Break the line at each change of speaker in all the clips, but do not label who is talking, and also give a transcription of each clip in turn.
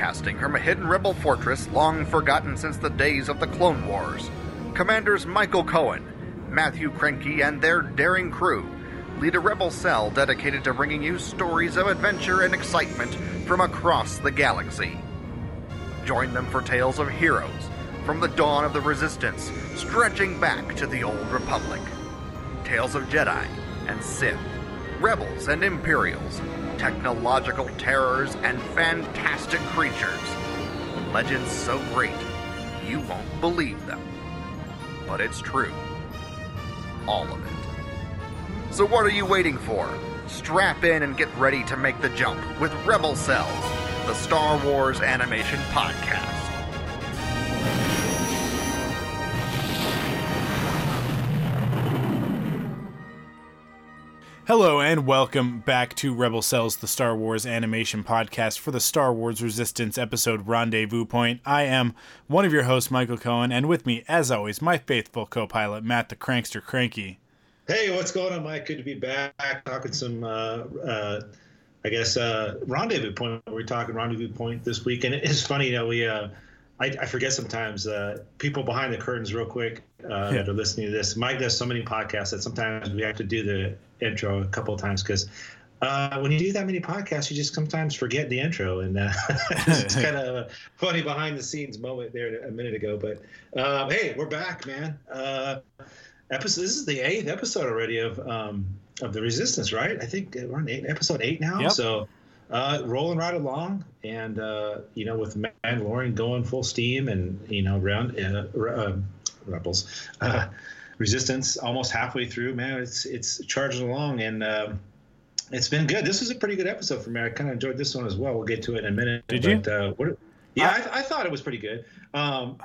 Broadcasting from a hidden rebel fortress long forgotten since the days of the Clone Wars, Commanders Michael Cohen, Matthew Krenke, and their daring crew lead a rebel cell dedicated to bringing you stories of adventure and excitement from across the galaxy. Join them for tales of heroes from the dawn of the Resistance, stretching back to the Old Republic. Tales of Jedi and Sith, rebels and Imperials, technological terrors, and fantastic creatures. Legends so great, you won't believe them. But it's true. All of it. So what are you waiting for? Strap in and get ready to make the jump with Rebel Cells, the Star Wars Animation Podcast.
Hello and welcome back to Rebel Cells, the Star Wars animation podcast for the Star Wars Resistance episode Rendezvous Point. I am one of your hosts, Michael Cohen, and with me, as always, my faithful co pilot, Matt the Crankster Cranky.
Hey, what's going on, Mike? Good to be back talking some, uh, uh, I guess, uh, Rendezvous Point. We're talking Rendezvous Point this week. And it's funny, you know, we, uh, I, I forget sometimes uh, people behind the curtains, real quick, uh,
Yeah.
that are listening to this. Mike does so many podcasts that sometimes we have to do the intro a couple of times because uh, when you do that many podcasts, you just sometimes forget the intro, and uh, it's kind of a funny behind the scenes moment there a minute ago. But um, hey, we're back, man. Uh, episode. This is the eighth episode already of um, of the Resistance, right? I think we're on eight, episode eight now.
Yep.
So uh, rolling right along, and uh, you know, with Mandalorian going full steam, and you know, round uh, uh, rebels. Uh, Resistance almost halfway through, man. It's it's charging along, and um it's been good. This was a pretty good episode for me. I kind of enjoyed this one as well. We'll get to it in a minute.
Did you?
but, Uh, what, yeah, I, I thought it was pretty good. Um,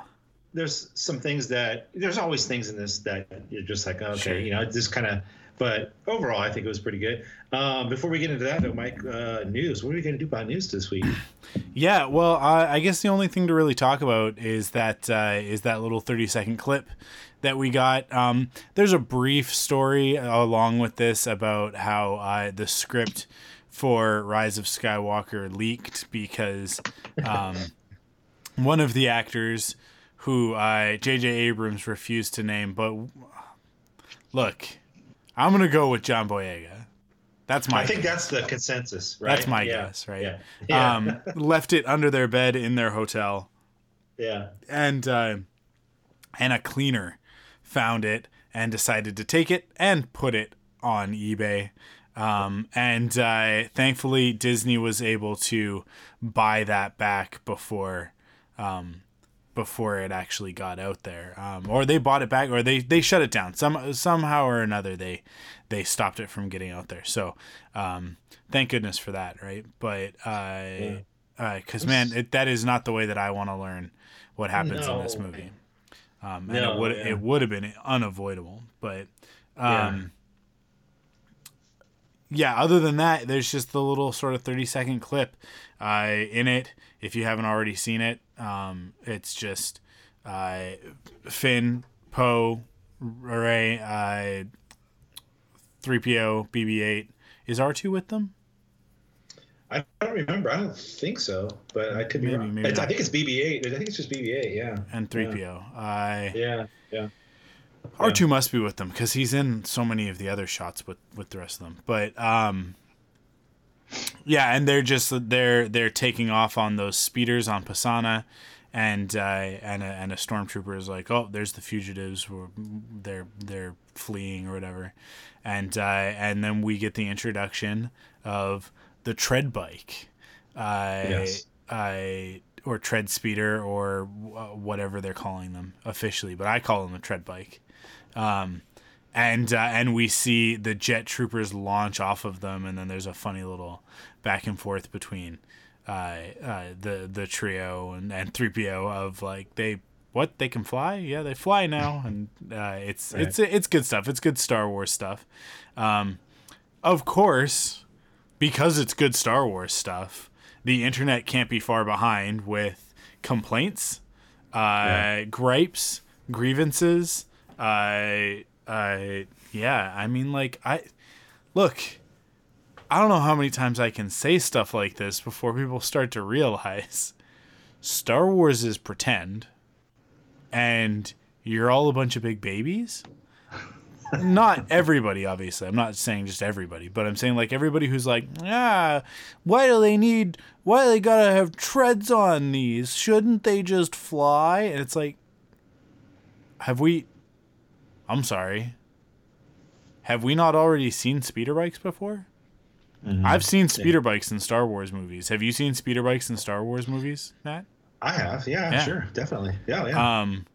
there's some things that there's always things in this that you're just like okay,
Sure.
you know, just kind of. But overall, I think it was pretty good. Um, before we get into that, though, Mike, uh, news. What are we going to do about news this week?
Yeah, well, uh, I guess the only thing to really talk about is that uh, is that little thirty second clip that we got. Um, there's a brief story along with this about how uh, the script for Rise of Skywalker leaked because um, one of the actors who uh, J.J. Abrams refused to name, but look, I'm gonna go with John Boyega. That's my
I think
guess.
that's the consensus, right?
That's my
Yeah.
guess, right?
Yeah. Yeah.
um, left it under their bed in their hotel,
yeah.
and uh, and a cleaner found it and decided to take it and put it on eBay. Um, and uh, thankfully, Disney was able to buy that back before um, before it actually got out there, um, or they bought it back, or they, they shut it down. Some somehow or another they they stopped it from getting out there. So um, thank goodness for that, right? But because man, it, that is not the way that I want to learn what happens in this movie. Um, and
No,
it would
yeah.
it would have been unavoidable, but um, yeah. Other than that, there's just the little sort of 30 second clip uh, in it. If you haven't already seen it, um, it's just uh, Finn, Poe, Rey, uh, 3PO, BB-8. Is R2 with them?
I don't remember. I don't think so, but I could be wrong.
maybe
I think it's BB-8. I think it's just BB-8. Yeah.
And 3PO. Uh,
Yeah. Yeah.
R2 must be with them because he's in so many of the other shots with with the rest of them. But um, yeah, and they're just they're they're taking off on those speeders on Pasaana, and uh, and a, and a stormtrooper is like, oh, there's the fugitives. We're, they're they're fleeing or whatever, and uh, and then we get the introduction of the tread bike. Uh,
Yes.
I or tread speeder or whatever they're calling them officially, but I call them a tread bike. Um, and uh, and we see the jet troopers launch off of them, and then there's a funny little back and forth between uh, uh, the the trio and and three PO of like they what they can fly yeah they fly now and uh, it's right. it's it's good stuff it's good Star Wars stuff um, of course because it's good Star Wars stuff the internet can't be far behind with complaints uh, yeah. gripes grievances uh, uh, yeah I mean like I look I don't know how many times I can say stuff like this before people start to realize Star Wars is pretend and you're all a bunch of big babies. not everybody, obviously. I'm not saying just everybody, but I'm saying like everybody who's like, ah, why do they need, why do they gotta have treads on these? Shouldn't they just fly? And it's like, have we, I'm sorry, have we not already seen speeder bikes before? Mm-hmm. I've seen speeder bikes in Star Wars movies. Have you seen speeder bikes in Star Wars movies, Matt?
I have. Yeah, yeah. sure. Definitely. Yeah, yeah.
Um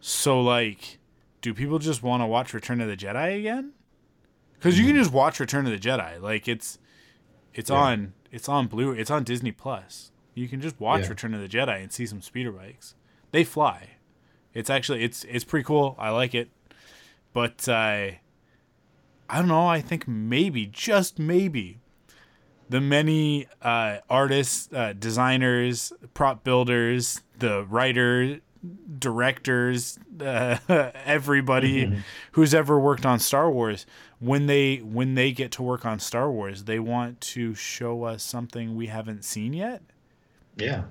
so like do people just want to watch Return of the Jedi again? Cuz mm-hmm. you can mm-hmm. just watch Return of the Jedi. Like it's it's yeah. on it's on blue it's on Disney Plus. You can just watch yeah. Return of the Jedi and see some speeder bikes. They fly. It's actually it's it's pretty cool. I like it. But uh I don't know. I think maybe, just maybe, the many uh, artists, uh, designers, prop builders, the writer, directors, uh, everybody mm-hmm. who's ever worked on Star Wars, when they when they get to work on Star Wars, they want to show us something we haven't seen yet.
Yeah.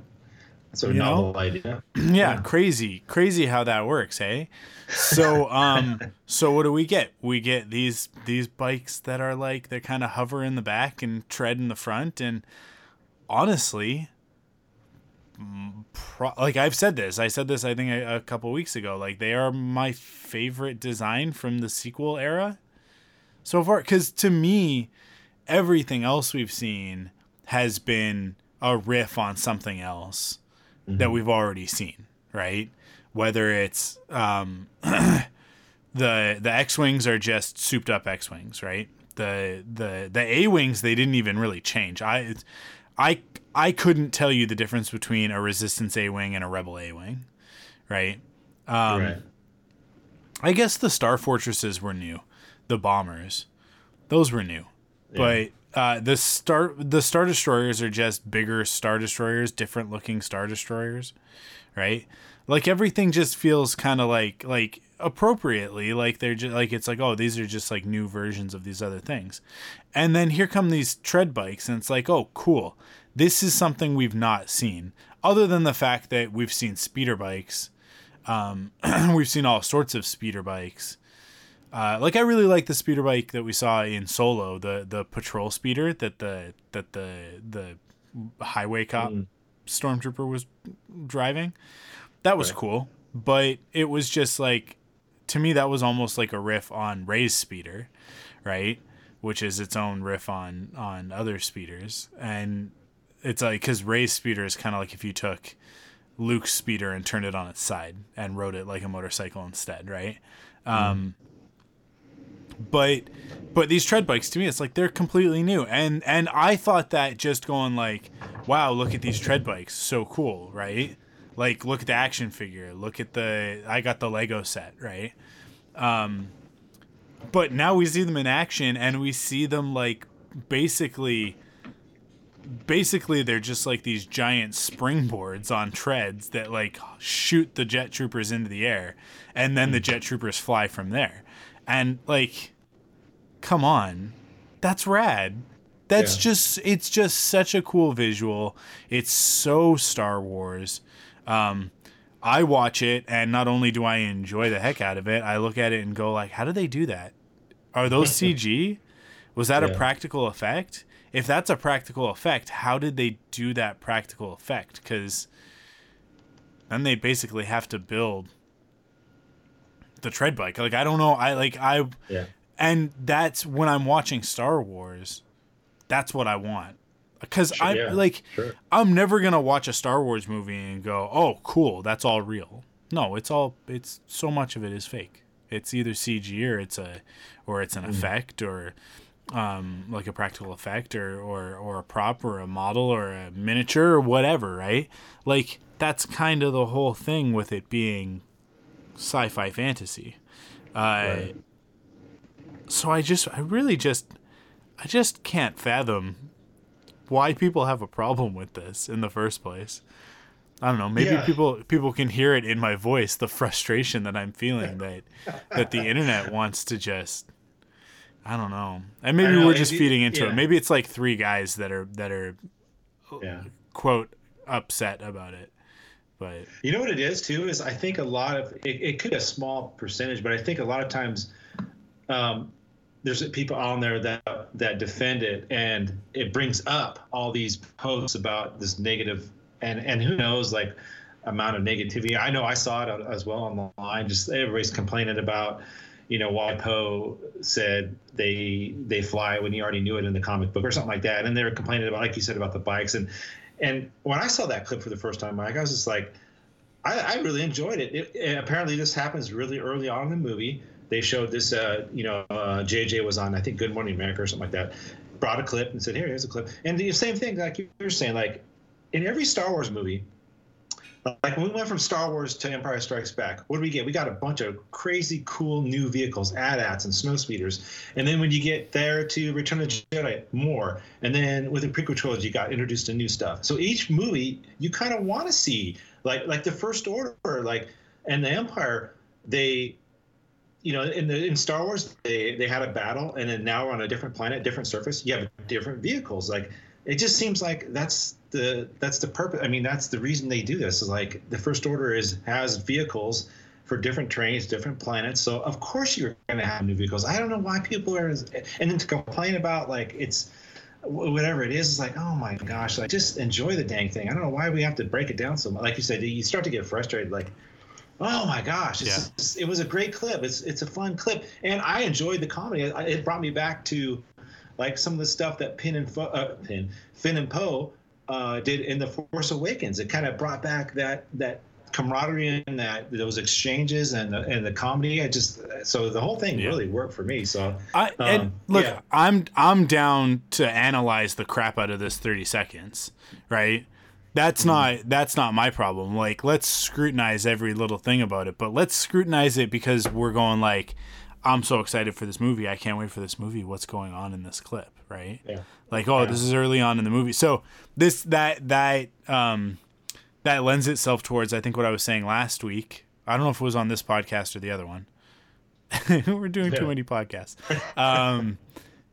So you novel know? idea.
yeah, yeah, crazy, crazy how that works, hey? So, um, so what do we get? We get these these bikes that are like they kind of hover in the back and tread in the front, and honestly, pro- like I've said this, I said this I think a, a couple weeks ago. Like they are my favorite design from the sequel era so far, because to me, everything else we've seen has been a riff on something else mm-hmm. that we've already seen, right? Whether it's um, the the X wings are just souped up X wings, right? The the the A wings they didn't even really change. I I I couldn't tell you the difference between a Resistance A wing and a Rebel A wing, right? Um, right. I guess the Star Fortresses were new, the bombers, those were new, yeah. but uh, the star the star destroyers are just bigger star destroyers, different looking star destroyers, right? Like everything just feels kind of like like appropriately like they're just like it's like oh these are just like new versions of these other things, and then here come these tread bikes and it's like oh cool this is something we've not seen other than the fact that we've seen speeder bikes, um, we've seen all sorts of speeder bikes uh, like I really like the speeder bike that we saw in Solo, the the patrol speeder that the that the the highway cop mm. stormtrooper was driving. That was right. cool, but it was just like to me that was almost like a riff on Rey's speeder, right? Which is its own riff on on other speeders, and it's like because Rey's speeder is kind of like if you took Luke's speeder and turned it on its side and rode it like a motorcycle instead, right? Mm. Um, but but these tread bikes to me it's like they're completely new. And and i thought that just going like wow look at these tread bikes. So cool right? Like look at the action figure. Look at the i got the lego set right? Um but now we see them in action and we see them like basically basically they're just like these giant springboards on treads that like shoot the jet troopers into the air. And then the jet troopers fly from there and like come on. That's rad. That's yeah. just it's just such a cool visual. It's so star wars. Um i watch it and not only do i enjoy the heck out of it i look at it and go like how do they do that? Are those cg was that yeah. a practical effect? If that's a practical effect how did they do that practical effect? Because then they basically have to build the tread bike. Like I don't know. I like I
yeah.
And that's when I'm watching Star Wars. That's what I want. Cuz sure, I yeah, like sure. I'm never to watch a Star Wars movie and go, "Oh, cool, that's all real." No, it's all it's so much of it is fake. It's either CG or it's a or it's an
Mm.
effect or um, like a practical effect or, or or a prop or a model or a miniature or whatever, right? Like that's kind of the whole thing with it being sci-fi fantasy. Uh,
Right.
So I just, I really just, I just can't fathom why people have a problem with this in the first place. I don't know. Maybe
Yeah.
people people can hear it in my voice, the frustration that I'm feeling that that the internet wants to just. I don't know, and maybe
know,
we're just
it-
feeding into
yeah.
it. Maybe it's like three guys that are that are
Yeah.
quote upset about it, but
You know what it is too is I think a lot of it, it could be a small percentage, but I think a lot of times um, there's people on there that that defend it, and it brings up all these posts about this negative, and and who knows like amount of negativity. I know I saw it as well online. Just everybody's complaining about you know why Poe said they they fly when he already knew it in the comic book or something like that, and they were complaining about like you said about the bikes and and when I saw that clip for the first time, Mike, I was just like, I, I really enjoyed it. It, it. Apparently, this happens really early on in the movie. They showed this, uh, you know, uh, JJ was on, I think, Good Morning America or something like that. Brought a clip and said, "Here, here's a clip." And the same thing, like you were saying, like in every Star Wars movie, like when we went from Star Wars to Empire Strikes Back, what do we get? We got a bunch of crazy, cool new vehicles, AT-ATs and snow speeders. And then when you get there to Return of the Jedi, more. And then with the prequel trilogy, you got introduced to new stuff. So each movie, you kind of want to see, like like the First Order, like and the Empire, they you know, in the in Star Wars, they they had a battle, and then now we're on a different planet, different surface. You have different vehicles. Like it just seems like that's the that's the purpose. I mean, that's the reason they do this. Is like the First Order is has vehicles for different trains, different planets. So of course you're going to have new vehicles. I don't know why people are, and then to complain about like it's whatever it is, it's like, oh my gosh, like just enjoy the dang thing. I don't know why we have to break it down so much. Like you said, you start to get frustrated. Like, oh my gosh, it's
Yeah.
just- it was a great clip. It's it's a fun clip, and I enjoyed the comedy. It, it brought me back to like some of the stuff that Pin and Fo, uh, Pin, Finn and Poe uh, did in the Force Awakens. It kind of brought back that that camaraderie and that those exchanges and the, and the comedy. I just so the whole thing
Yeah.
really worked for me. So
I and
Um,
look,
yeah.
I'm I'm down to analyze the crap out of this 30 seconds, right? That's
Mm-hmm.
not that's not my problem. Like let's scrutinize every little thing about it, but let's scrutinize it because we're going like I'm so excited for this movie. I can't wait for this movie. What's going on in this clip, right?
yeah.
Like, oh, this is early on in the movie. So this that that um that lends itself towards I think what I was saying last week. I don't know if it was on this podcast or the other one. We're doing too many podcasts. Um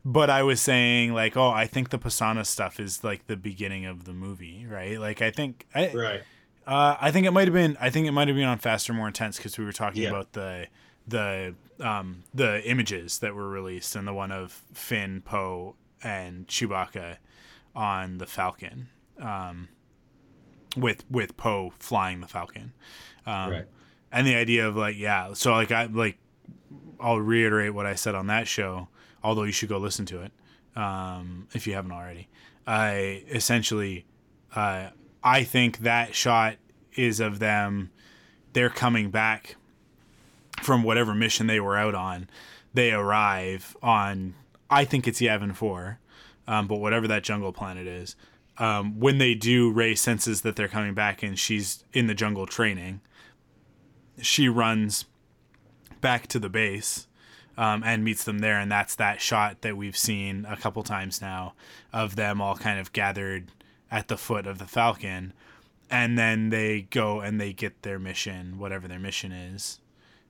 but I was saying like, oh, I think the Pasaana stuff is like the beginning of the movie, right? Like I think I
Right.
uh, I think it might have been. I think it might have been on Faster, More Intense because we were talking
Yeah.
about the the um, the images that were released and the one of Finn, Poe, and Chewbacca on the Falcon, um, with with Poe flying the Falcon, um,
Right.
and the idea of like yeah. So like I like I'll reiterate what I said on that show. Although you should go listen to it um, if you haven't already. I essentially uh, I think that shot is of them. They're coming back from whatever mission they were out on. They arrive on, I think it's Yavin 4, um, but whatever that jungle planet is. Um, when they do, Rey senses that they're coming back and she's in the jungle training. She runs back to the base um, and meets them there. And that's that shot that we've seen a couple times now of them all kind of gathered at the foot of the Falcon. And then they go and they get their mission, whatever their mission is,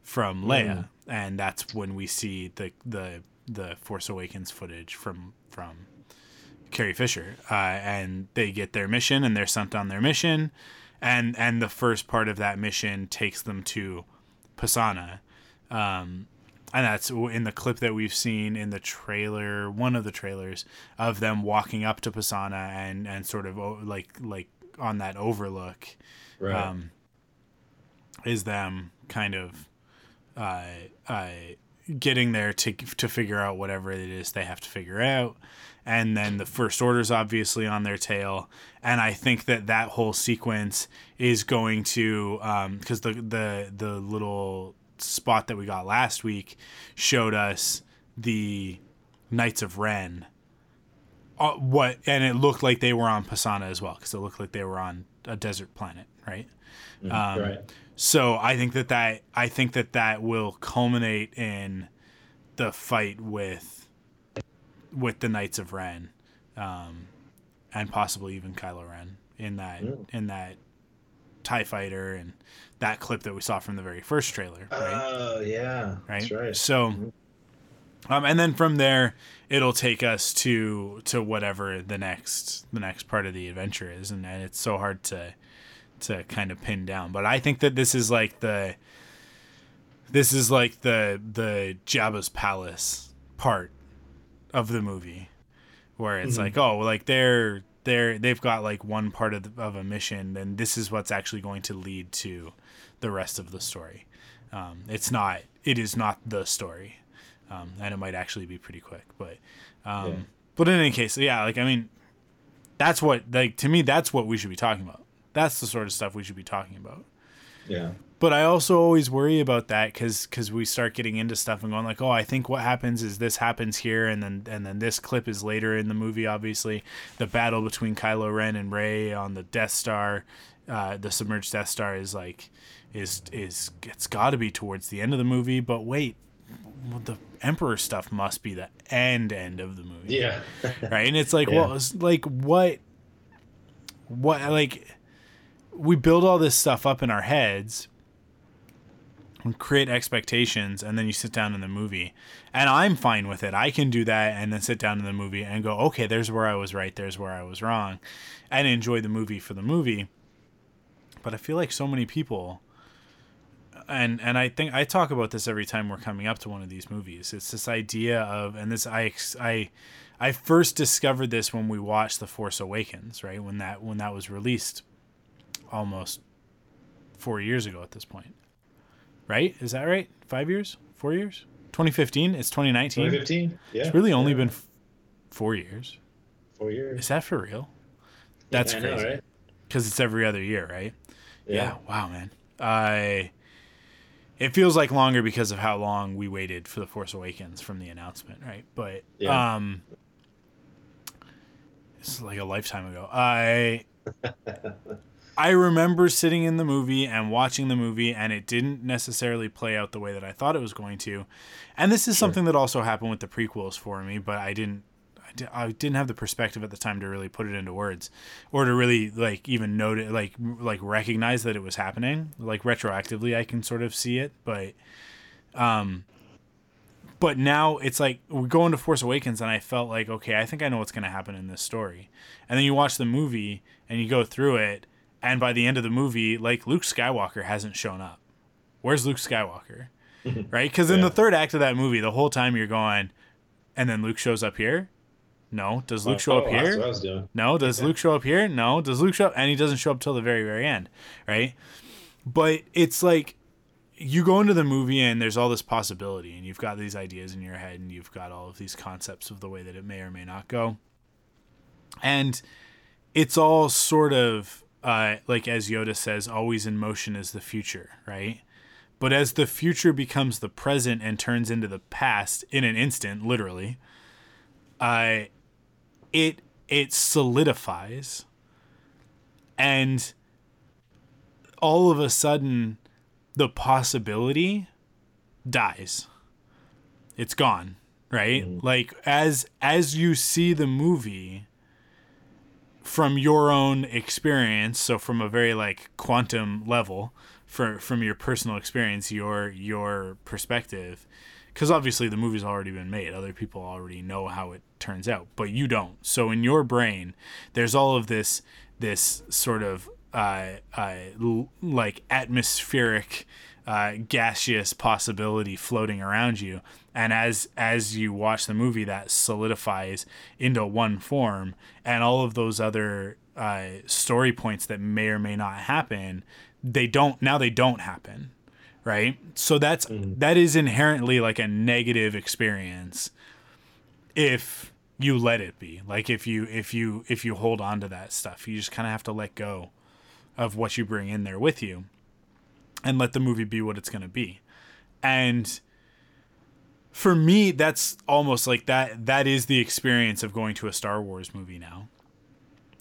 from Leia. And that's when we see the, the, the Force Awakens footage from, from Carrie Fisher. Uh, and they get their mission and they're sent on their mission. And, and the first part of that mission takes them to Pasaana. Um, and that's in the clip that we've seen in the trailer, one of the trailers of them walking up to Pasaana and and sort of like like on that overlook,
Right.
um, is them kind of uh, uh, getting there to to figure out whatever it is they have to figure out, and then the first order's obviously on their tail, and I think that that whole sequence is going to because the the the little spot that we got last week showed us the Knights of Ren. Uh, what and it looked like they were on Pasaana as well because it looked like they were on a desert planet, right? Um,
right.
So I think that that I think that that will culminate in the fight with with the Knights of Ren, um, and possibly even Kylo Ren in that in that Tie Fighter and that clip that we saw from the very first trailer. Right?
Oh yeah,
right?
that's right.
So, um, and then from there, it'll take us to to whatever the next the next part of the adventure is, and, and it's so hard to to kind of pin down. But I think that this is like the this is like the the Jabba's palace part of the movie, where it's like, oh, like they're they're they've got like one part of the, of a mission, and this is what's actually going to lead to the rest of the story. Um, it's not. It is not the story, um, and it might actually be pretty quick. But, um,
Yeah.
but in any case, yeah. Like I mean, that's what like to me. That's what we should be talking about. That's the sort of stuff we should be talking about.
Yeah.
But I also always worry about that because because we start getting into stuff and going like, oh, I think what happens is this happens here, and then and then this clip is later in the movie. Obviously, the battle between Kylo Ren and Rey on the Death Star, uh, the submerged Death Star is like, is is it's got to be towards the end of the movie. But wait, the Emperor stuff must be the end end of the movie
Yeah.
right? And it's like,
Yeah.
well, it's like what, what, like, we build all this stuff up in our heads and create expectations, and then you sit down in the movie, and I'm fine with it. I can do that, and then sit down in the movie and go, okay, there's where I was right, there's where I was wrong, and enjoy the movie for the movie. But I feel like so many people and and I think I talk about this every time we're coming up to one of these movies. It's this idea of and this I I I first discovered this when we watched The Force Awakens, right? When that when that was released almost 4 years ago at this point. Right? Is that right? 5 years? 4 years? 2015? It's 2019.
2015. Yeah.
It's really only
yeah.
been f- 4 years.
four years.
Is that for real? That's
know,
crazy.
right?
Cuz it's every other year, right? Yeah. Wow, man. I. It feels like longer because of how long we waited for the Force Awakens from the announcement, right? But
Yeah.
um, is like a lifetime ago. I. I remember sitting in the movie and watching the movie, and it didn't necessarily play out the way that I thought it was going to. And this is something that also happened with the prequels for me, but I didn't I di- I didn't have the perspective at the time to really put it into words or to really like even note it like like recognize that it was happening. Like retroactively I can sort of see it but um but now it's like we go into Force Awakens and I felt like okay I think I know what's going to happen in this story. And then you watch the movie and you go through it and by the end of the movie like Luke Skywalker hasn't shown up where's Luke Skywalker right because in
Yeah.
the third act of that movie the whole time you're going and then Luke shows up here no does Luke show
oh,
up
That's
here
what I was doing.
no. Does Luke show up here? No. Does Luke show up? And he doesn't show up till the very, very end, right? But it's like you go into the movie and there's all this possibility, and you've got these ideas in your head, and you've got all of these concepts of the way that it may or may not go, and it's all sort of uh, like as Yoda says, always in motion is the future, right? But as the future becomes the present and turns into the past in an instant, literally, uh, it it solidifies and all of a sudden the possibility dies. It's gone right? Like as as you see the movie from your own experience so from a very like quantum level for from your personal experience your your perspective because obviously the movie's already been made other people already know how it turns out but you don't. So in your brain there's all of this this sort of uh, uh, l- like atmospheric uh, gaseous possibility floating around you and as as you watch the movie that solidifies into one form. And all of those other uh, story points that may or may not happen they don't now they don't happen right? So that's that is inherently like a negative experience if you let it be. Like if you if you if you hold on to that stuff you just kind of have to let go of what you bring in there with you and let the movie be what it's going to be. And for me that's almost like that that is the experience of going to a Star Wars movie now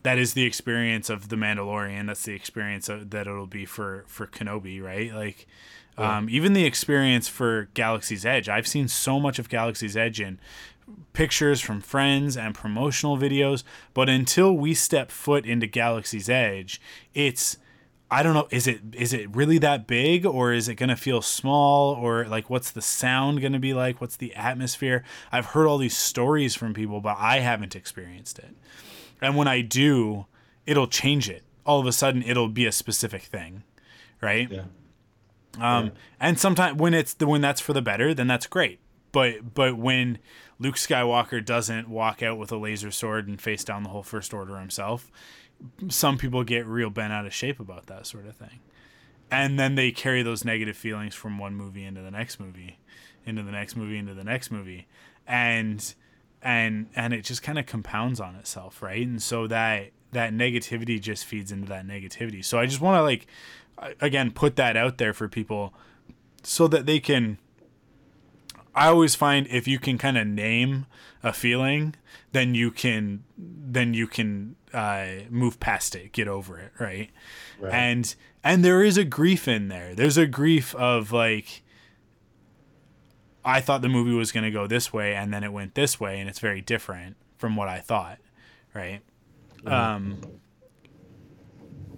that is the experience of the Mandalorian. That's the experience of, that it'll be for for Kenobi, right? Like, yeah. um, even the experience for Galaxy's Edge. I've seen so much of Galaxy's Edge in pictures from friends and promotional videos, but until we step foot into Galaxy's Edge, it's I don't know. Is it is it really that big, or is it gonna feel small, or like what's the sound gonna be like? What's the atmosphere? I've heard all these stories from people, but I haven't experienced it. And when I do, it'll change it. All of a sudden, it'll be a specific thing, right?
Yeah.
Um, yeah. and sometimes when it's the when that's for the better, then that's great. But but when Luke Skywalker doesn't walk out with a laser sword and face down the whole First Order himself, some people get real bent out of shape about that sort of thing, and then they carry those negative feelings from one movie into the next movie, into the next movie, into the next movie, and and and it just kind of compounds on itself right? And so that that negativity just feeds into that negativity. So i just want to like again put that out there for people so that they can i always find if you can kind of name a feeling then you can then you can uh, move past it get over it right? right and and there is a grief in there there's a grief of like I thought the movie was going to go this way and then it went this way and it's very different from what I thought, right? Mm-hmm. Um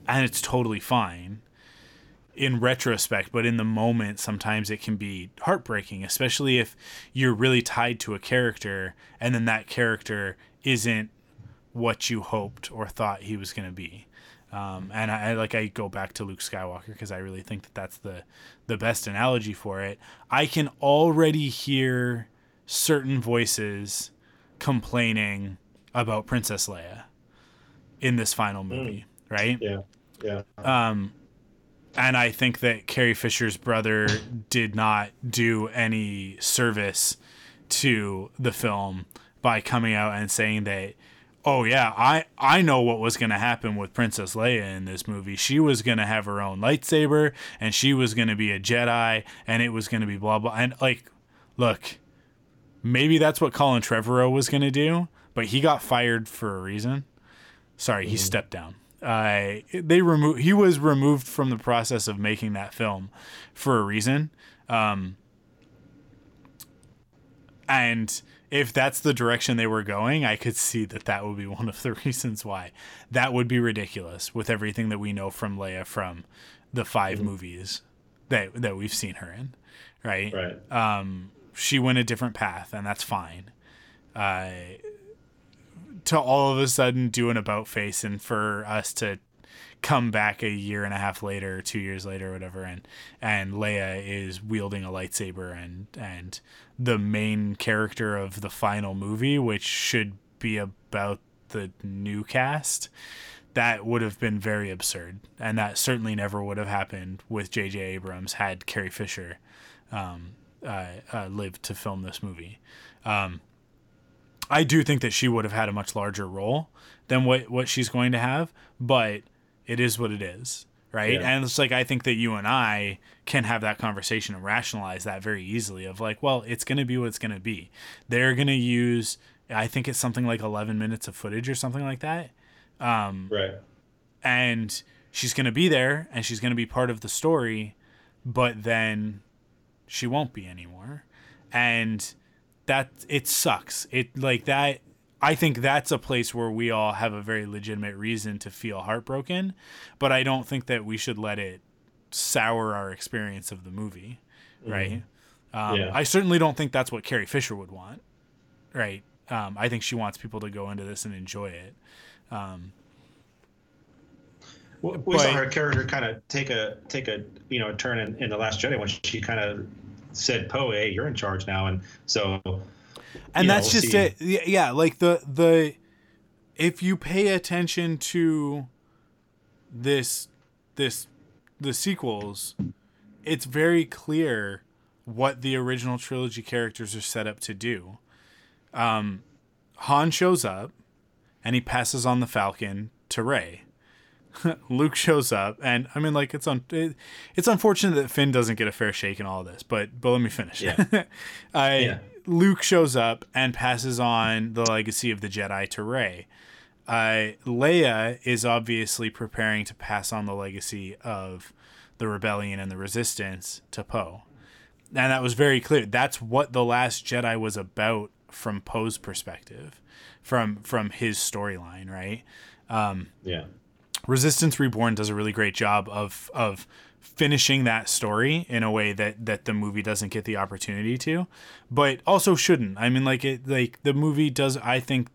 and it's totally fine in retrospect, but in the moment sometimes it can be heartbreaking, especially if you're really tied to a character and then that character isn't what you hoped or thought he was going to be. Um, and I, I, like I go back to Luke Skywalker because I really think that that's the the best analogy for it. I can already hear certain voices complaining about Princess Leia in this final movie, mm. right?
Yeah, yeah.
Um, and I think that Carrie Fisher's brother did not do any service to the film by coming out and saying that oh yeah, I I know what was going to happen with Princess Leia in this movie. She was going to have her own lightsaber and she was going to be a Jedi and it was going to be blah blah and like look, maybe that's what Colin Trevorrow was going to do, but he got fired for a reason. Sorry, he mm. stepped down. Uh, they removed. He was removed from the process of making that film for a reason. Um, and if that's the direction they were going, I could see that that would be one of the reasons why. That would be ridiculous with everything that we know from Leia from the 5 mm-hmm. movies that that we've seen her in, right?
Right.
Um, she went a different path, and that's fine. Uh, to all of a sudden do an about face, and for us to come back a year and a half later, two years later, whatever, and and Leia is wielding a lightsaber and and the main character of the final movie, which should be about the new cast, that would have been very absurd, and that certainly never would have happened with J.J. Abrams had Carrie Fisher um, uh, uh, lived to film this movie. Um, I do think that she would have had a much larger role than what what she's going to have, but it is what it is right? Yeah. and it's like i think that you and i can have that conversation and rationalize that very easily of like well it's going to be what it's going to be. They're going to use i think it's something like 11 minutes of footage or something like that um,
right.
and she's going to be there and she's going to be part of the story but then she won't be anymore. And that it sucks it like that I think that's a place where we all have a very legitimate reason to feel heartbroken, but I don't think that we should let it sour our experience of the movie, mm-hmm. right? Mm-hmm. Um, yeah. I certainly don't think that's what Carrie Fisher would want, right? Um, I think she wants people to go into this and enjoy it. Um,
well, we but, saw her character kind of take a take a you know a turn in, in the Last Jedi when she kind of said, "Poe, hey, you're in charge now," and so
and that's know, just see. it. Yeah, like the the if you pay attention to this this the sequels, it's very clear what the original trilogy characters are set up to do. Um, Han shows up, and he passes on the Falcon to Rey. Luke shows up, and I mean, like it's un- it, it's unfortunate that Finn doesn't get a fair shake in all of this, but but let me finish.
Yeah.
I,
Yeah.
Luke shows up and passes on the legacy of the Jedi to Rey. Uh, Leia is obviously preparing to pass on the legacy of the rebellion and the resistance to Poe. And that was very clear. That's what the last Jedi was about from Poe's perspective, from from his storyline, right?
Um, Yeah.
Resistance Reborn does a really great job of of finishing that story in a way that that the movie doesn't get the opportunity to, but also shouldn't. I mean, like it, like the movie does. I think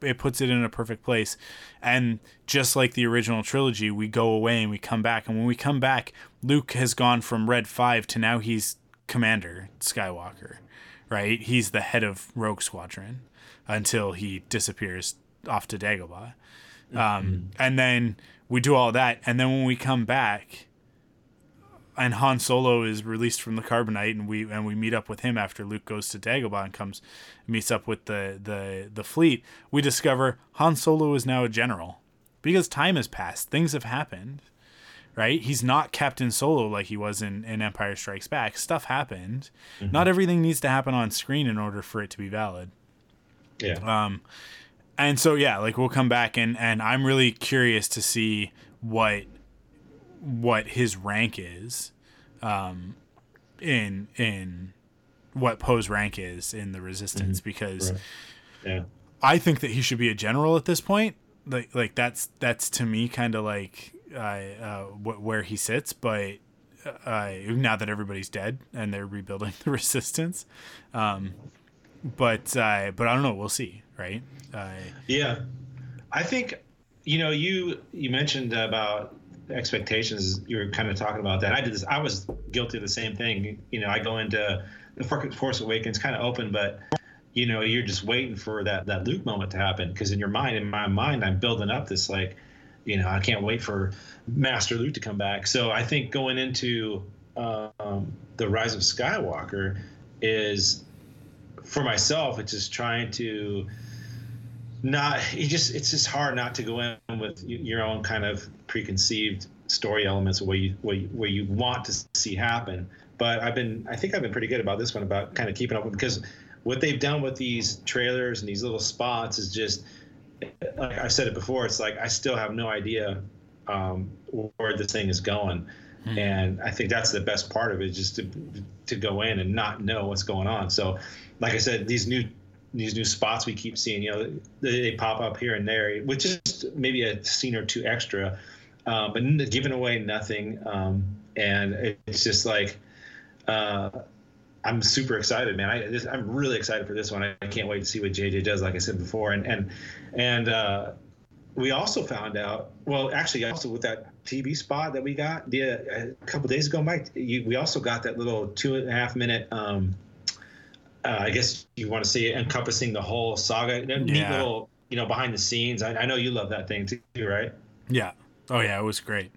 it puts it in a perfect place, and just like the original trilogy, we go away and we come back, and when we come back, Luke has gone from Red Five to now he's Commander Skywalker, right? He's the head of Rogue Squadron until he disappears off to Dagobah. Um, and then we do all that, and then when we come back, and Han Solo is released from the carbonite, and we and we meet up with him after Luke goes to Dagobah and comes meets up with the the the fleet. We discover Han Solo is now a general because time has passed, things have happened. Right, he's not Captain Solo like he was in, in Empire Strikes Back. Stuff happened. Mm-hmm. Not everything needs to happen on screen in order for it to be valid
Yeah.
Um, and so yeah like we'll come back and and i'm really curious to see what what his rank is um in in what poe's rank is in the resistance because
Right. yeah.
i think that he should be a general at this point like like that's that's to me kind of like uh, uh wh- where he sits but uh now that everybody's dead and they're rebuilding the resistance um but uh but i don't know we'll see right uh
Yeah, I think you know you you mentioned about expectations. You were kind of talking about that. I did this. I was guilty of the same thing. You know, I go into the Force Awakens kind of open, but you know, you're just waiting for that that Luke moment to happen because in your mind, in my mind, I'm building up this like, you know, I can't wait for Master Luke to come back. So I think going into um, the Rise of Skywalker is for myself. It's just trying to not you just it's just hard not to go in with your own kind of preconceived story elements of what you what you, what you want to see happen. But i've been i think i've been pretty good about this one about kind of keeping up with because what they've done with these trailers and these little spots is just like i've said it before it's like i still have no idea um, where this thing is going. And i think that's the best part of it just to to go in and not know what's going on. So like i said these new these new spots we keep seeing, you know, they, they pop up here and there, with just maybe a scene or two extra, uh, but giving away nothing. Um, and it's just like, uh, I'm super excited, man. I, I'm really excited for this one. I, I can't wait to see what JJ does, like I said before. And and and uh, we also found out. Well, actually, also with that TV spot that we got the, a couple days ago, Mike, you, we also got that little two and a half minute. Um, uh, I guess you want to see it encompassing the whole saga. Neat
Yeah.
little, you know, behind the scenes. I, I know you love that thing too, right?
Yeah. Oh yeah, it was great.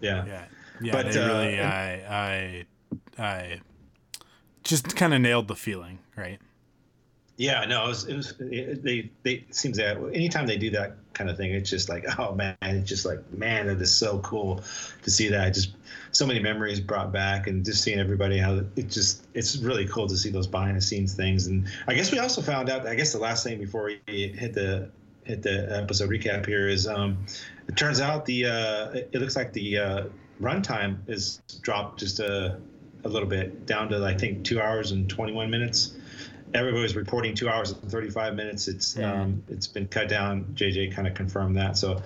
Yeah.
Yeah. Yeah.
But,
they
uh,
really, I, I, I just kind of nailed the feeling, right?
Yeah, no, it was, it was it, they they it seems that anytime they do that kind of thing, it's just like oh man, it's just like man, it is so cool to see that. Just so many memories brought back, and just seeing everybody how it just it's really cool to see those behind the scenes things. And I guess we also found out. I guess the last thing before we hit the hit the episode recap here is um, it turns out the uh, it, looks like the uh, runtime is dropped just a a little bit down to I think two hours and twenty one minutes everybody's reporting two hours and 35 minutes. It's um, it's been cut down. JJ kind of confirmed that. So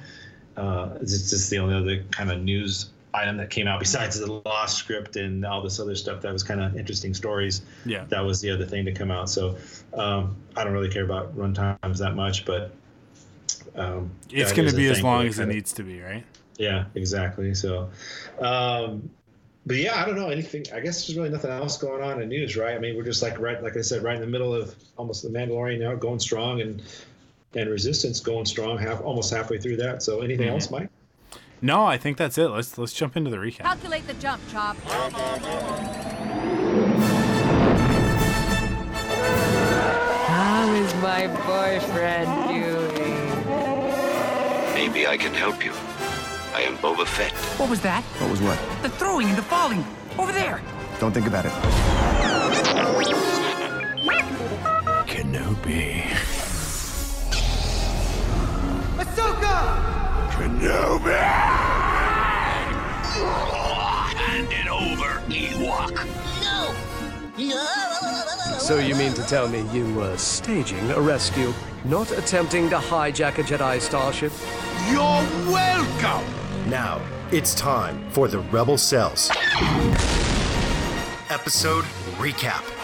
uh, it's just the only other kind of news item that came out besides the lost script and all this other stuff that was kind of interesting stories.
Yeah.
That was the other thing to come out. So um, I don't really care about run times that much, but um,
It's going to be as long as it
kinda-
needs to be, right?
yeah, exactly. So, um, but yeah, I don't know anything. I guess there's really nothing else going on in news, right? I mean, we're just like right, like I said, right in the middle of almost the Mandalorian now going strong and and Resistance going strong, half almost halfway through that. So, anything else, Mike?
No, I think that's it. Let's let's jump into the recap.
Calculate the jump, Chop.
How is my boyfriend doing?
Maybe I can help you.
I am Boba Fett.
What was that?
What was what?
The throwing and the falling. Over there.
Don't think about it.
Kenobi.
Ahsoka!
Kenobi! Hand it over, Ewok. No.
So you mean to tell me you were staging a rescue, not attempting to hijack a Jedi starship?
You're welcome!
Now, it's time for the Rebel Cells. Episode recap.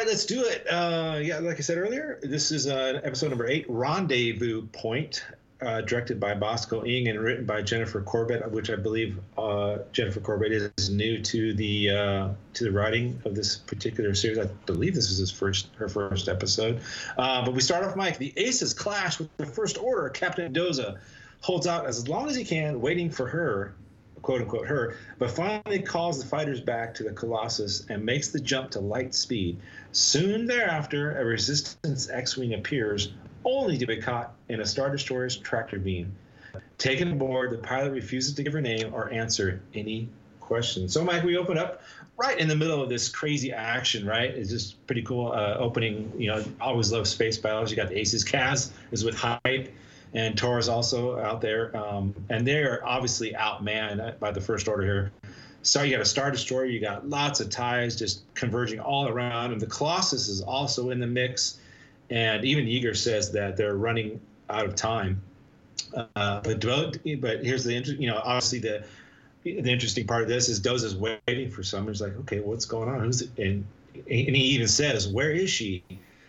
Right, let's do it. Uh, yeah, like I said earlier, this is uh, episode number eight, Rendezvous Point, uh, directed by Bosco Ng and written by Jennifer Corbett, which I believe uh, Jennifer Corbett is new to the uh, to the writing of this particular series. I believe this is his first her first episode. Uh, but we start off, Mike. The Aces clash with the First Order. Captain Doza holds out as long as he can, waiting for her quote unquote her, but finally calls the fighters back to the Colossus and makes the jump to light speed. Soon thereafter, a Resistance X Wing appears, only to be caught in a Star Destroyer's tractor beam. Taken aboard, the pilot refuses to give her name or answer any questions. So, Mike, we open up right in the middle of this crazy action, right? It's just pretty cool uh, opening. You know, always love space battles. You got the Aces. Kaz is with Hype and Tor's also out there, um, and they're obviously outmanned by the First Order here. So you got a Star Destroyer, you got lots of ties just converging all around, and the Colossus is also in the mix. And even Yeager says that they're running out of time. Uh, but but here's the you know obviously the the interesting part of this is Doze is waiting for someone. He's like, okay, what's going on? Who's it? and and he even says, where is she?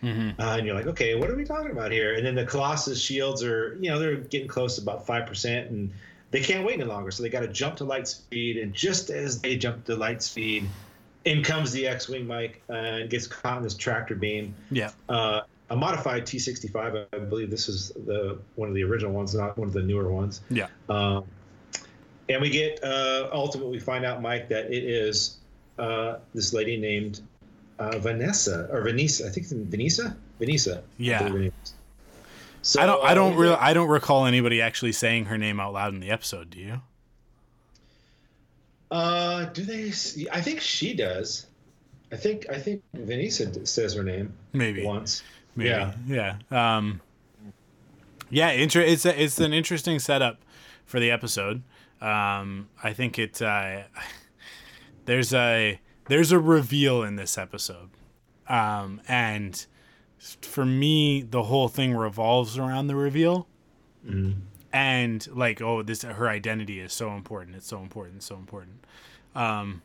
Mm-hmm.
Uh, and you're like, okay, what are we talking about here? And then the Colossus shields are, you know, they're getting close to about 5%, and they can't wait any longer. So they got to jump to light speed. And just as they jump to light speed, in comes the X Wing Mike uh, and gets caught in this tractor beam.
Yeah.
Uh, a modified T 65, I believe this is the one of the original ones, not one of the newer ones.
Yeah.
Um, and we get, uh, ultimately, find out, Mike, that it is uh, this lady named uh, Vanessa or Vanessa. I think it's Vanessa. Vanessa.
Yeah.
So,
I don't. I don't
uh,
really. I don't recall anybody actually saying her name out loud in the episode. Do you?
Uh, do they? I think she does. I think. I think Vanessa says her name.
Maybe
once.
Maybe.
Yeah.
Yeah. Um. Yeah. Inter- it's a, it's an interesting setup for the episode. Um. I think it. Uh, there's a there's a reveal in this episode, um, and for me, the whole thing revolves around the reveal.
Mm.
And like, oh, this her identity is so important. It's so important. So important. Um,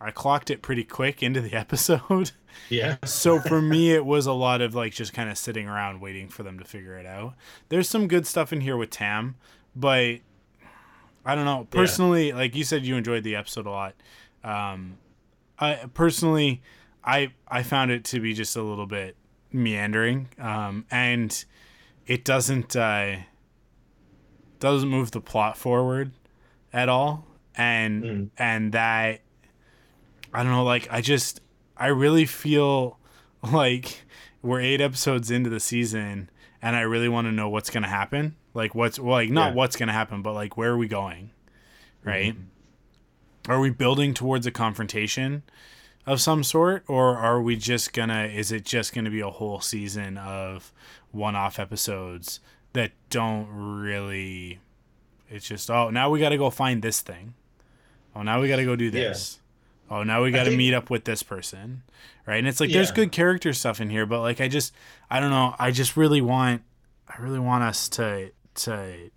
I clocked it pretty quick into the episode.
Yeah.
so for me, it was a lot of like just kind of sitting around waiting for them to figure it out. There's some good stuff in here with Tam, but I don't know. Personally, yeah. like you said, you enjoyed the episode a lot. Um, I personally, I I found it to be just a little bit meandering, um, and it doesn't uh, doesn't move the plot forward at all, and mm. and that I don't know, like I just I really feel like we're eight episodes into the season, and I really want to know what's gonna happen. Like what's well, like not yeah. what's gonna happen, but like where are we going, right? Mm-hmm. Are we building towards a confrontation? of some sort or are we just gonna is it just gonna be a whole season of one-off episodes that don't really it's just oh now we gotta go find this thing oh now we gotta go do this yeah. oh now we gotta think, meet up with this person right and it's like yeah. there's good character stuff in here but like i just i don't know i just really want i really want us to to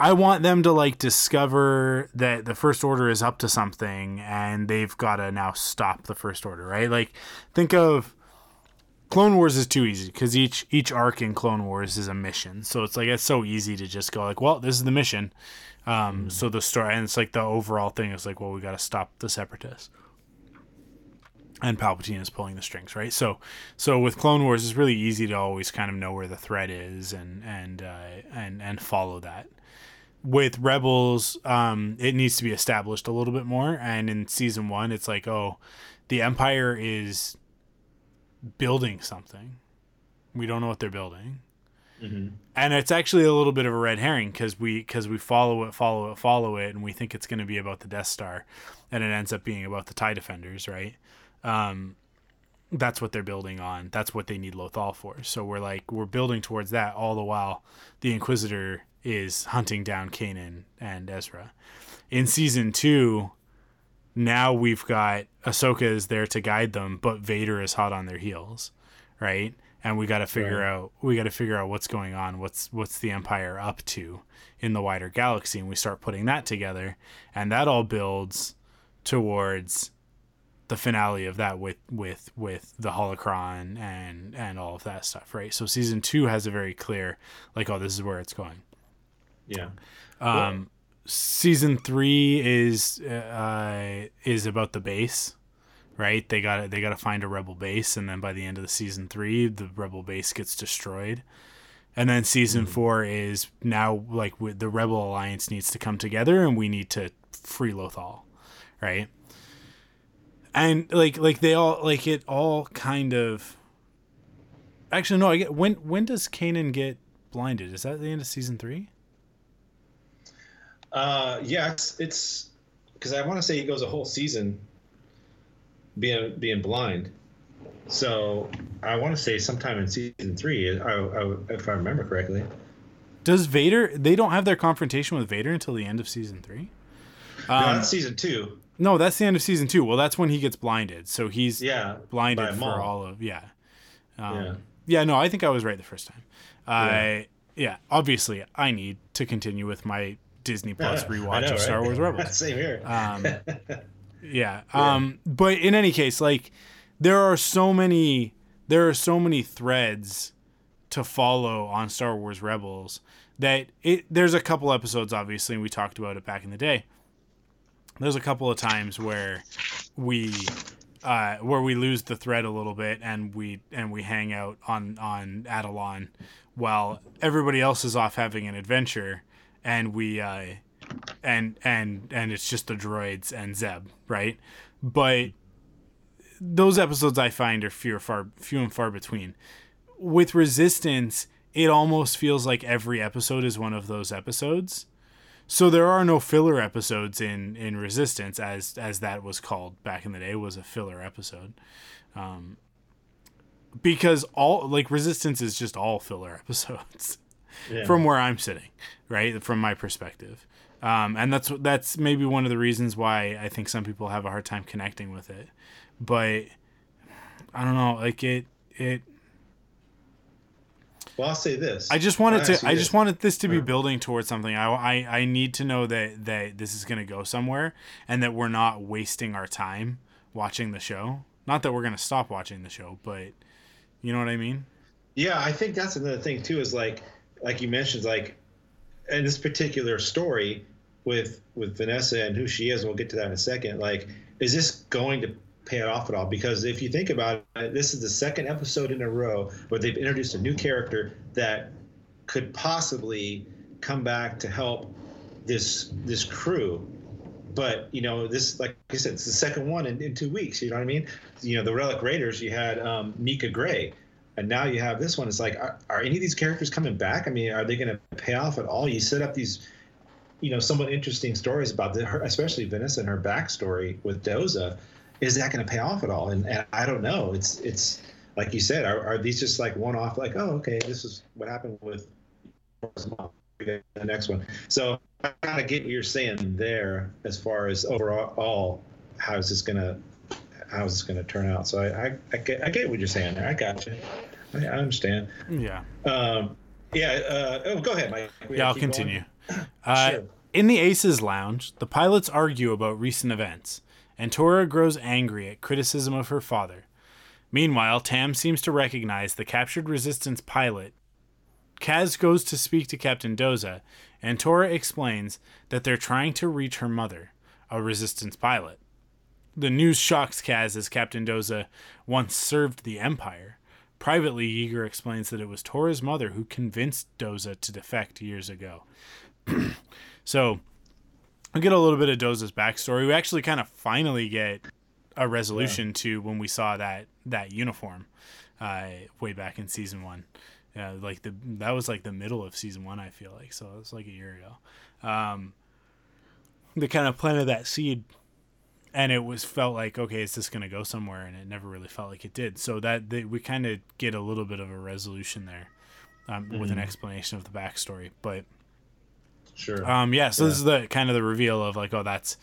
I want them to like discover that the first order is up to something and they've got to now stop the first order, right? Like think of Clone Wars is too easy because each each arc in Clone Wars is a mission, so it's like it's so easy to just go like, well, this is the mission. Um, mm. So the story and it's like the overall thing is like, well, we got to stop the Separatists, and Palpatine is pulling the strings, right? So so with Clone Wars, it's really easy to always kind of know where the threat is and and uh, and and follow that with Rebels, um, it needs to be established a little bit more. And in season one, it's like, oh, the Empire is building something. We don't know what they're building. and it's actually a little bit of a red herring because we because we follow it, follow it, follow it, and we think it's going to be about the Death Star, and it ends up being about the Tie Defenders, right? Um, that's what they're building on. That's what they need Lothal for. So we're like we're building towards that all the while the Inquisitor is hunting down Kanan and Ezra. In season two, now we've got Ahsoka is there to guide them, but Vader is hot on their heels, right? And we got to figure
Right.
out we got to figure out what's going on, what's what's the Empire up to in the wider galaxy, and we start putting that together, and that all builds towards the finale of that with with with the holocron and and all of that stuff, right? So season two has a very clear like, oh, this is where it's going.
Yeah.
Um, season three is uh, is about the base, right? They got they got to find a rebel base, and then by the end of the season three, the rebel base gets destroyed. And then season four is now like the rebel alliance needs to come together, and we need to free Lothal, right? And like like they all like it all kind of. Actually, no. I get when when does Kanan get blinded? Is that the end of season three?
Uh, yeah, it's it's because I want to say he goes a whole season being being blind. So I want to say sometime in season three, I, I, if I remember correctly.
Does Vader? They don't have their confrontation with Vader until the end of season three.
no,
Um,
that's season two.
no, that's the end of season two. Well, that's when he gets blinded. So he's
Yeah,
blinded for all of yeah. Um,
Yeah.
yeah. No, I think I was right the first time. I yeah. Obviously, I need to continue with my Disney Plus rewatch
know,
of Star
right?
Wars Rebels.
Same here.
Um, yeah. Um, but in any case, like there are so many there are so many threads to follow on Star Wars Rebels that it there's a couple episodes obviously and we talked about it back in the day. There's a couple of times where we uh, where we lose the thread a little bit and we and we hang out on on Atollon while everybody else is off having an adventure and we uh, and and and it's just the droids and Zeb, right? But those episodes I find are few far few and far between. With Resistance, it almost feels like every episode is one of those episodes. So there are no filler episodes in in Resistance as as that was called back in the day was a filler episode. Um because all like Resistance is just all filler episodes
Yeah.
from where I'm sitting, right? From my perspective. Um, and that's that's maybe one of the reasons why I think some people have a hard time connecting with it. But I don't know, like it it
well, I'll say this.
I just wanted to I
this.
just wanted this to be building towards something. I, I I need to know that that this is going to go somewhere and that we're not wasting our time watching the show. Not that we're going to stop watching the show, but you know what I mean?
Yeah, I think that's another thing too. Is like, like you mentioned, like, in this particular story with with Vanessa and who she is, and we'll get to that in a second. Like, is this going to pay it off at all? Because if you think about it, this is the second episode in a row where they've introduced a new character that could possibly come back to help this this crew. But you know, this like I said, it's the second one in, in two weeks. You know what I mean? You know, the Relic Raiders. You had um, Mika Grey, and now you have this one. It's like, are, are any of these characters coming back? I mean, are they going to pay off at all? You set up these, you know, somewhat interesting stories about the, her, especially Vanessa and her backstory with Doza. Is that going to pay off at all? And, and I don't know. It's it's like you said. Are, are these just like one off? Like, oh, okay, this is what happened with the next one. So I kind of get what you're saying there as far as overall how is this gonna how is this gonna turn out. So I I, I get I get what you're saying there. I got you. I, I understand.
Yeah.
Um, yeah. Uh, oh, go ahead, Mike. We
Yeah, I'll continue. Uh,
Sure.
In the Aces Lounge, the pilots argue about recent events, and Torra grows angry at criticism of her father. Meanwhile, Tam seems to recognize the captured Resistance pilot. Kaz goes to speak to Captain Doza, and Torra explains that they're trying to reach her mother, a Resistance pilot. The news shocks Kaz as Captain Doza once served the Empire. Privately, Yeager explains that it was Torra's mother who convinced Doza to defect years ago. so, we get a little bit of Doza's backstory. We actually kind of finally get a resolution to when we saw that that uniform uh, way back in season one. Yeah, like the that was like the middle of season one. I feel like so it was like a year ago. Um, they kind of planted that seed, and it was felt like okay, is this gonna go somewhere? And it never really felt like it did. So that they, we kind of get a little bit of a resolution there, um, with an
Mhm.
explanation of the backstory. But
Sure.
um, yeah, so
Yeah.
this is the kind of the reveal of like, oh, that's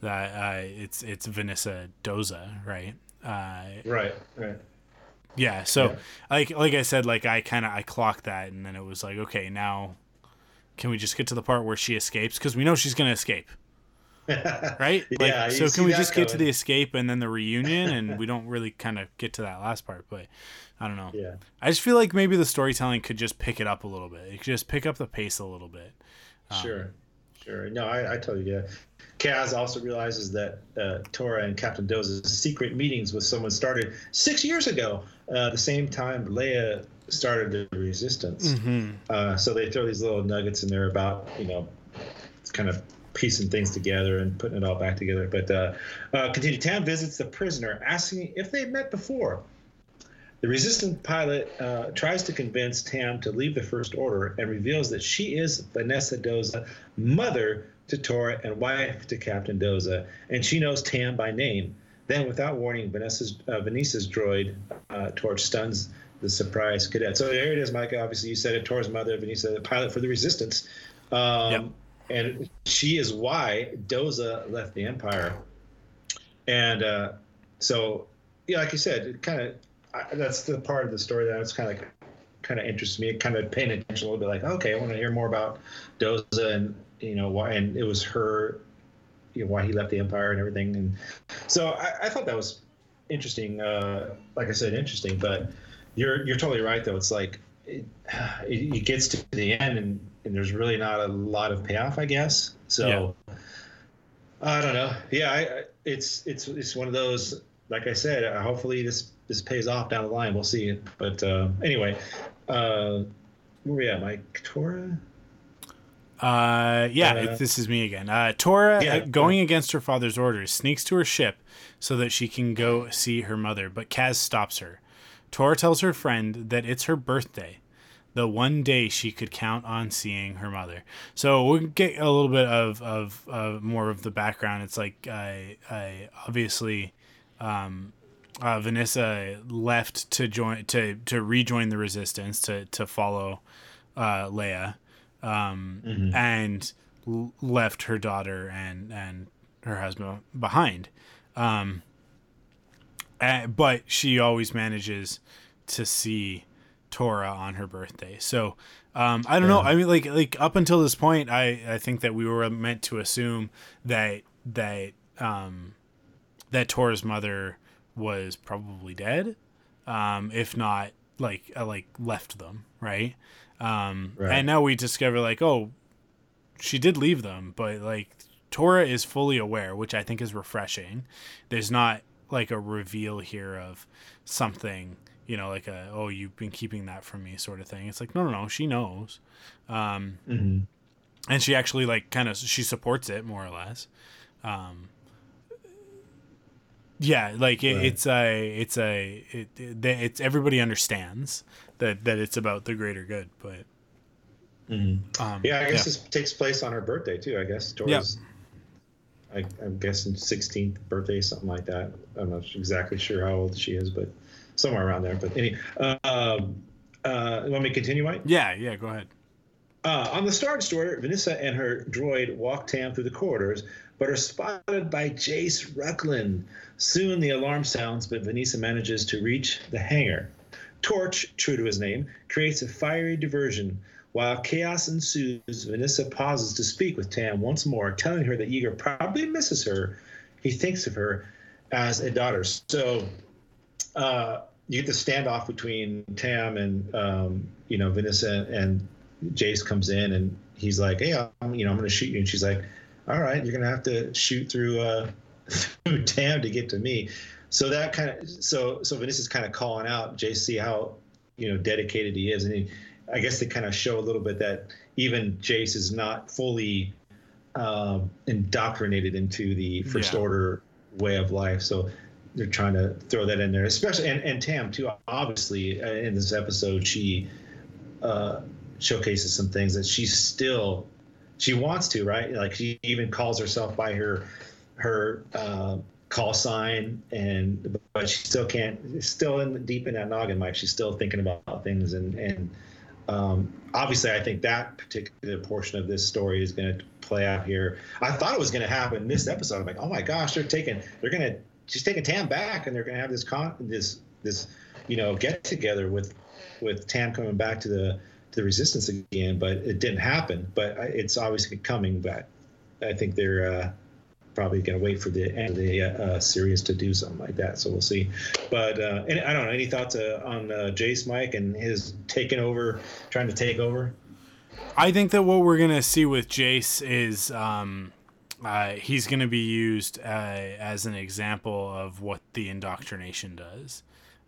that uh, it's it's Vanessa Doza, right? Uh,
right. Right.
yeah. So
Yeah.
like like I said, like I kind of I clocked that, and then it was like, okay, now can we just get to the part where she escapes? Because we know she's gonna escape, right? Like,
Yeah,
So can we just get to the escape and then the reunion, and we don't really kind of get to that last part, but. I don't know.
Yeah.
I just feel like maybe the storytelling could just pick it up a little bit. It could just pick up the pace a little bit. Um,
Sure, sure. No, I, I totally get it. Kaz also realizes that uh, Torra and Captain Doza's secret meetings with someone started six years ago, uh, the same time Leia started the Resistance.
Mhm.
Uh, so they throw these little nuggets in there about, you know, kind of piecing things together and putting it all back together. But uh, uh, continue. Tam visits the prisoner, asking if they've met before. The resistant pilot uh, tries to convince Tam to leave the First Order and reveals that she is Vanessa Doza, mother to Torra and wife to Captain Doza, and she knows Tam by name. Then, without warning, Vanessa's, uh, Vanisa's droid uh, torch stuns the surprise cadet. So there it is, Micah. Obviously, you said it. Torra's mother, Vanessa, the pilot for the Resistance, um, and she is why Doza left the Empire. And uh, so, yeah, like you said, kind of that's the part of the story that's kind of like kind of interests me. It kind of paying attention a little bit, like okay, I want to hear more about Doza and you know why, and it was her, you know, why he left the Empire and everything. And so I, I thought that was interesting. Uh, like I said, interesting. But you're you're totally right though. It's like it, it, gets to the end and, and there's really not a lot of payoff, I guess. So. I don't know. Yeah, I, it's it's it's one of those. Like I said, uh, hopefully this this pays off down the line. We'll see. But uh, anyway, uh, where we at, Mike? Torra?
Uh, yeah,
Uh,
it- this is me again. Uh, Torra,
Yeah.
uh, going against her father's orders, sneaks to her ship so that she can go see her mother, but Kaz stops her. Torra tells her friend that it's her birthday, the one day she could count on seeing her mother. So we'll get a little bit of, of, of more of the background. It's like, I, I obviously, um, uh, Vanessa left to join to to rejoin the resistance to to follow uh, Leia, um,
Mhm.
and l- left her daughter and and her husband behind. Um, uh, but she always manages to see Torra on her birthday. So um, I don't know. I mean, like like up until this point, I I think that we were meant to assume that that um, that Torra's mother was probably dead, um, if not like uh, like left them, right? Um,
Right.
And now we discover like, oh, she did leave them, but like Torra is fully aware, which I think is refreshing. There's not like a reveal here of something, you know, like a oh you've been keeping that from me sort of thing. It's like no no no, she knows. Um,
Mm-hmm.
and she actually like kind of she supports it more or less um yeah like it,
Right.
it's a it's a it, it, it's everybody understands that that it's about the greater good but
Mm-hmm.
um
Yeah, I guess this takes place on her birthday too. I guess Torra's. I, I'm guessing 16th birthday, something like that. I'm not exactly sure how old she is, but somewhere around there. But any, uh, um, uh, you want me continue, Mike?
yeah yeah go ahead
Uh, on the Star Destroyer, Vanessa and her droid walk Tam through the corridors, but are spotted by Jace Rucklin. Soon the alarm sounds, but Vanessa manages to reach the hangar. Torch, true to his name, creates a fiery diversion. While chaos ensues, Vanessa pauses to speak with Tam once more, telling her that Yeager probably misses her. He thinks of her as a daughter. So uh, you get the standoff between Tam and um, you know Vanessa and Jace comes in and he's like, "Hey, I'm, you know, I'm going to shoot you," and she's like, "All right, you're going to have to shoot through uh, through Tam to get to me." So that kind of so so Vanessa's kind of calling out Jace, see how you know dedicated he is, and he, I guess they kind of show a little bit that even Jace is not fully um, indoctrinated into the First
Yeah.
Order way of life. So they're trying to throw that in there, especially and, and Tam too. Obviously, uh, in this episode, she uh, showcases some things that she's still she wants to right like she even calls herself by her her uh, call sign and but she still can't still in deep in that noggin mike she's still thinking about things and and um, obviously i think that particular portion of this story is going to play out here. I thought it was going to happen this episode. I'm like oh my gosh they're taking they're going to she's taking tam back and they're going to have this con this this you know get together with with tam coming back to the to the resistance again but it didn't happen. But it's obviously coming but i think they're uh probably going to wait for the end of the uh, series to do something like that. So we'll see. But uh, and I don't know. Any thoughts uh, on uh, Jace Mike and his taking over, trying to take over?
I think that what we're going to see with Jace is um, uh, he's going to be used uh, as an example of what the indoctrination does,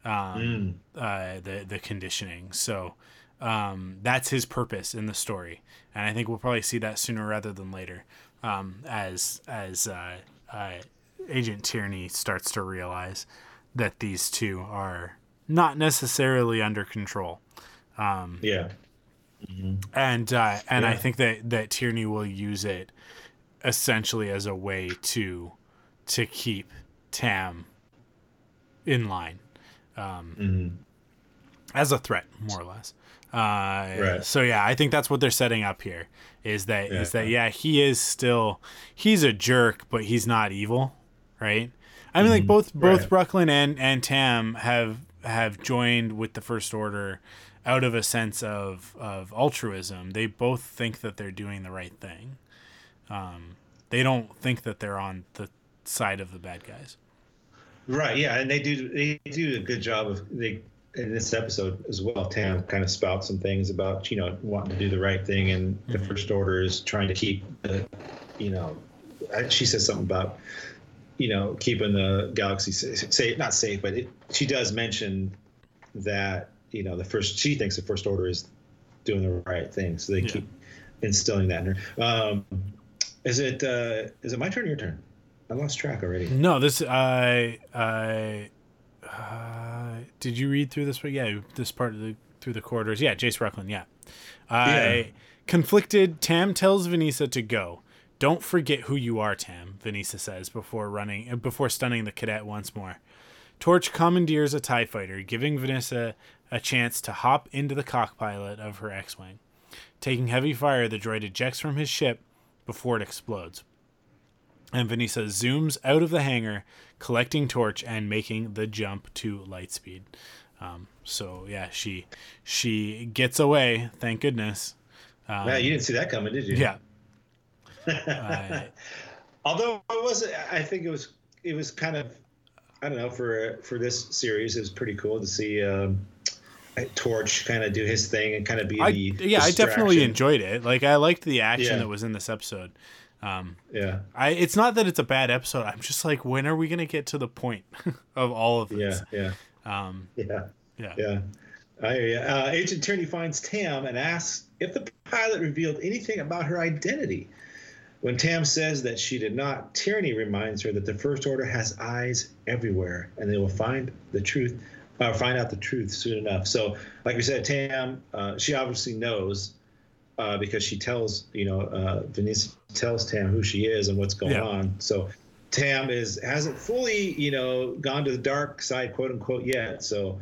um, mm. the the conditioning. So. Um, that's his purpose in the story, and I think we'll probably see that sooner rather than later um, as as uh, uh, Agent Tierney starts to realize that these two are not necessarily under control. Um,
yeah.
Mm-hmm. And uh, and yeah. I think that that Tierney will use it essentially as a way to to keep Tam in line, um, mm-hmm. as a threat, more or less. Uh, right. So yeah, I think that's what they're setting up here. Is that yeah. is that yeah he is still he's a jerk, but he's not evil, right? I mean, mm-hmm. like both both right. Rucklin and and Tam have have joined with the First Order out of a sense of of altruism. They both think that they're doing the right thing. Um, they don't think that they're on the side of the bad guys.
Right. Yeah, and they do they do a good job of they in this episode as well, Tam kind of spouts some things about you know wanting to do the right thing, and the mm-hmm. first order is trying to keep the, you know, she says something about you know keeping the galaxy safe, not safe, but it, she does mention that you know the first she thinks the first order is doing the right thing, so they yeah. keep instilling that in her. Um, is it uh, is it my turn or your turn? I lost track already.
No, this I I uh, did you read through this? Yeah, this part of the through the corridors. Yeah, Jace Rucklin. Yeah. I yeah. conflicted. Tam tells Vanessa to go. Don't forget who you are, Tam. Vanessa says before running uh, before stunning the cadet once more. Torch commandeers a Tie fighter, giving Vanessa a chance to hop into the cockpilot of her X-wing. Taking heavy fire, the droid ejects from his ship before it explodes and Vanessa zooms out of the hangar, collecting torch and making the jump to lightspeed. Um, so yeah, she she gets away. Thank goodness.
Um, yeah, you didn't see that coming, did you?
Yeah. uh,
Although it was, I think it was it was kind of, I don't know for for this series, it was pretty cool to see. Um, Torch kind of do his thing and kind of be
I,
the
yeah. I definitely enjoyed it. Like I liked the action yeah. that was in this episode. Um,
yeah.
I it's not that it's a bad episode. I'm just like, when are we gonna get to the point of all of this?
Yeah.
Yeah. Um,
yeah.
Yeah.
Yeah. I, uh, Agent Tierney finds Tam and asks if the pilot revealed anything about her identity. When Tam says that she did not, Tierney reminds her that the First Order has eyes everywhere, and they will find the truth, uh, find out the truth soon enough. So, like we said, Tam, uh, she obviously knows uh, because she tells you know uh, Vanessa tells Tam who she is and what's going yeah. on. So Tam is hasn't fully you know gone to the dark side quote unquote yet. So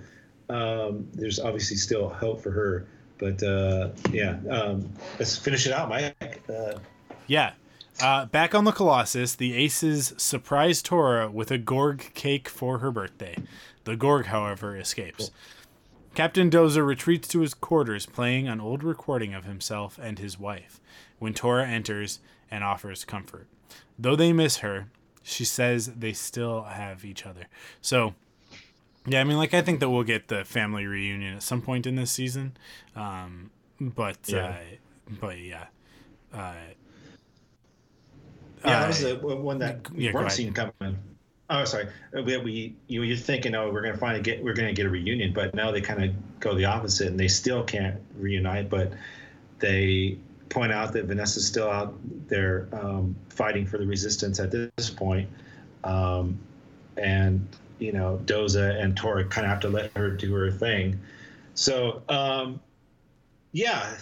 um, there's obviously still hope for her. But uh, yeah, um, let's finish it out, Mike. Uh,
yeah. Uh, back on the Colossus, the Aces surprise Torra with a Gorg cake for her birthday. The Gorg, however, escapes. Cool. Captain Doza retreats to his quarters, playing an old recording of himself and his wife, when Torra enters and offers comfort. Though they miss her, she says they still have each other. So, yeah, I mean, like, I think that we'll get the family reunion at some point in this season. Um, but, yeah. Uh, but yeah. Uh,
yeah, that was the one that yeah, weren't seen coming. Oh, sorry. Uh, we, we you, you're thinking, oh, we're gonna finally get we're gonna get a reunion, but now they kind of go the opposite, and they still can't reunite. But they point out that Vanessa's still out there um, fighting for the resistance at this point, um, and you know Doza and Torra kind of have to let her do her thing. So um, yeah,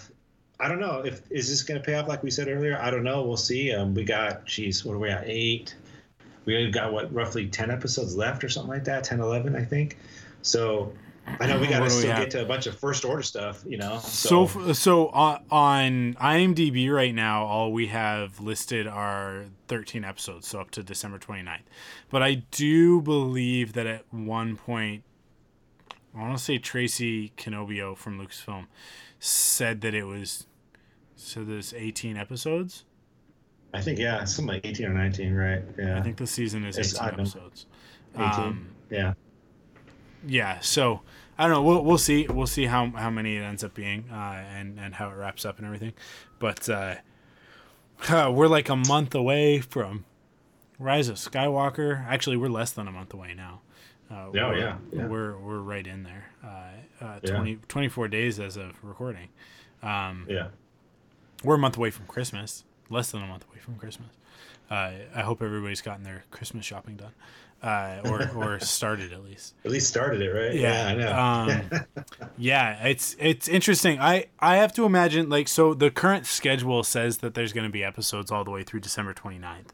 I don't know if is this going to pay off like we said earlier. I don't know. We'll see. Um, we got, geez, what are we at? Eight. We got what roughly ten episodes left or something like that. 10, 11, I think. So I know we got to still get to a bunch of first order stuff. You know.
So f- so on, on IMDb right now, all we have listed are 13 episodes, so up to December 29th. But I do believe that at one point, I want to say Tracy Cannobio from Lucasfilm said that it was so there's 18 episodes.
I think yeah, something like eighteen or nineteen, right? Yeah.
I think the season is
It's
18 episodes.
18.
Um,
yeah.
yeah so i don't know we'll, we'll see we'll see how, how many it ends up being uh, and and how it wraps up and everything but uh, we're like a month away from rise of skywalker actually we're less than a month away now uh,
Yeah,
we're,
yeah, yeah.
we're we're right in there uh, uh,
Yeah.
20, 24 days as of recording um,
Yeah.
we're a month away from christmas less than a month away from christmas uh, i hope everybody's gotten their christmas shopping done uh, or or started at least
At least started it, right?
yeah,
I know.
um, yeah, it's it's interesting. I I have to imagine like so the current schedule says that there's going to be episodes all the way through December 29th.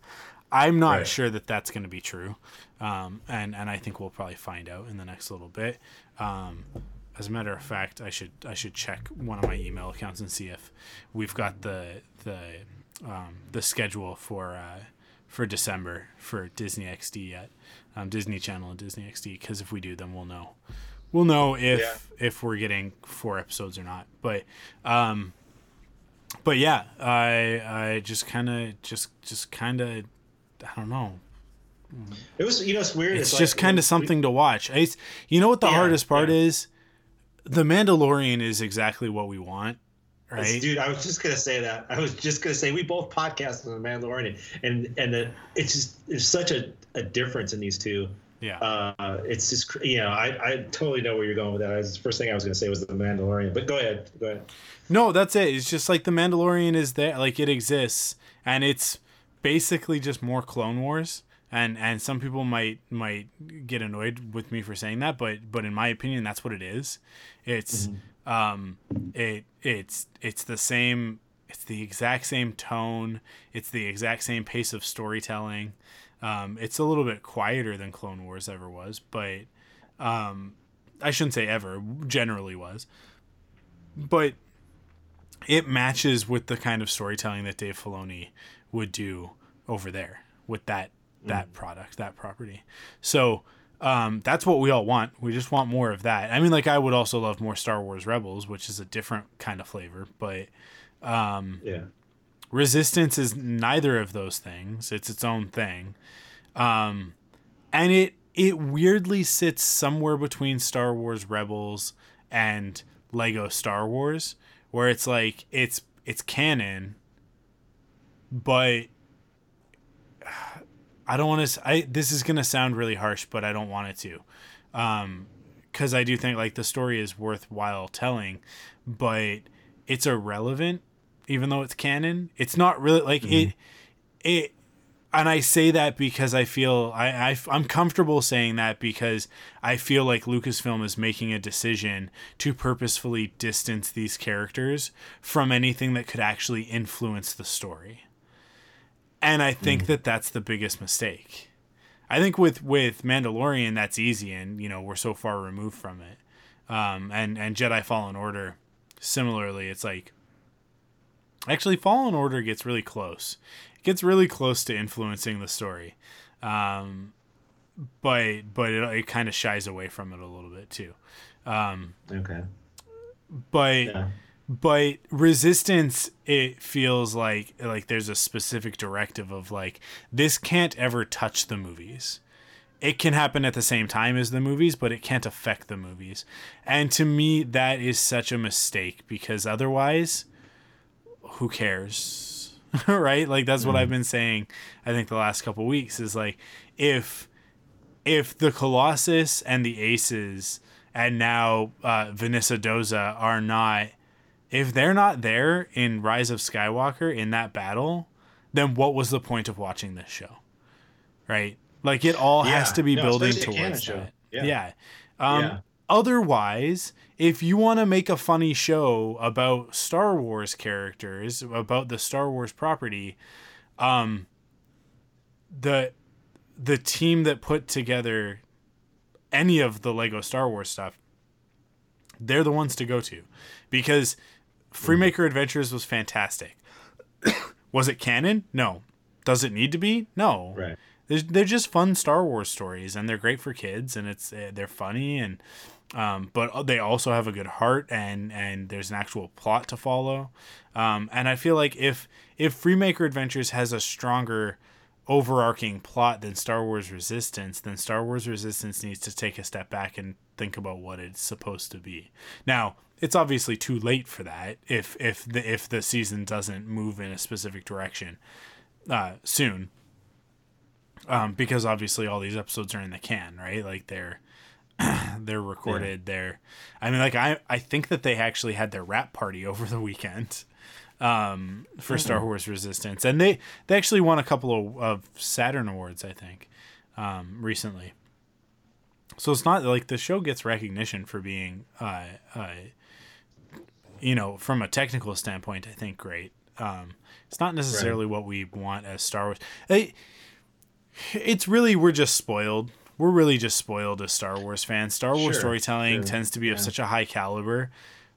I'm not
Right.
sure that that's going to be true, um, and and I think we'll probably find out in the next little bit. Um, as a matter of fact, I should I should check one of my email accounts and see if we've got the the um, the schedule for uh, for December for Disney XD yet, um, Disney Channel and Disney XD. Because if we do, then we'll know. We'll know if
Yeah.
if we're getting four episodes or not. But um, but yeah, I I just kind of just just kind of I don't know.
it was, you know, it's weird.
It's,
like
just kind of something to watch. It's, you know what the
Yeah,
hardest part
yeah.
is? The Mandalorian is exactly what we want,
we-
right?
Dude, I was just gonna say that. I was just gonna say we both podcast on the Mandalorian, and and the, it's just there's such a, a difference in these two.
yeah.
Uh, it's just you know I, I totally know where you're going with that. That was the first thing I was gonna say was the Mandalorian, but go ahead, go ahead.
No, that's it. It's just like the Mandalorian is there, like it exists, and it's basically just more Clone Wars. And and some people might might get annoyed with me for saying that, but but in my opinion, that's what it is. It's um it it's it's the same. It's the exact same tone. It's the exact same pace of storytelling. Um, it's a little bit quieter than Clone Wars ever was, but um, I shouldn't say ever. Generally was, but it matches with the kind of storytelling that Dave Filoni would do over there with that that product, that property. So um, that's what we all want. We just want more of that. I mean, like I would also love more Star Wars Rebels, which is a different kind of flavor, but um,
Yeah,
Resistance is neither of those things. It's its own thing. Um, and it it weirdly sits somewhere between Star Wars Rebels and Lego Star Wars, where it's like it's it's canon, but I don't want to. I this is gonna sound really harsh, but I don't want it to, um, because I do think like the story is worthwhile telling, but it's irrelevant, even though it's canon. It's not really like it. It and I say that because I feel I, I I'm comfortable saying that because I feel like Lucasfilm is making a decision to purposefully distance these characters from anything that could actually influence the story. And I think that that's the biggest mistake. I think with with Mandalorian that's easy and you know we're so far removed from it. Um and and Jedi Fallen Order similarly it's like actually Fallen Order gets really close. It gets really close to influencing the story. Um but but it, it kind of shies away from it a little bit too. Um
okay,
but
yeah,
but resistance it feels like like there's a specific directive of like this can't ever touch the movies. It can happen at the same time as the movies but it can't affect the movies. And to me that is such a mistake because otherwise who cares? Right? Like that's what i've been saying i think the last couple weeks is like if if the colossus and the aces and now uh, vanessa doza are not if they're not there in Rise of Skywalker in that battle, then what was the point of watching this show? Right? Like it all has to be
No,
building
especially a canon
towards
show.
that.
Yeah.
Yeah. Um
Yeah.
otherwise, if you want to make a funny show about Star Wars characters, about the Star Wars property, um, the the team that put together any of the Lego Star Wars stuff, they're the ones to go to, because Freemaker Adventures was fantastic. was it canon? No. Does it need to be? No.
Right.
They're, they're just fun Star Wars stories, and they're great for kids, and it's eh, they're funny, and um, but they also have a good heart, and and there's an actual plot to follow. Um, and I feel like if if Freemaker Adventures has a stronger overarching plot than Star Wars Resistance, then Star Wars Resistance needs to take a step back and think about what it's supposed to be. Now, it's obviously too late for that if if the if the season doesn't move in a specific direction uh, soon. Um, because obviously all these episodes are in the can, right? Like they're they're recorded. Yeah. They're, I mean, like I I think that they actually had their rap party over the weekend um, for mm-hmm. Star Wars Resistance, and they they actually won a couple of, of Saturn awards, I think, um, recently. So it's not like the show gets recognition for being, uh, uh, you know, from a technical standpoint, I think great. Um, it's not necessarily right. what we want as Star Wars. It, it's really we're just spoiled. We're really just spoiled as Star Wars fans. Star Wars sure, storytelling sure. tends to be yeah. of such a high caliber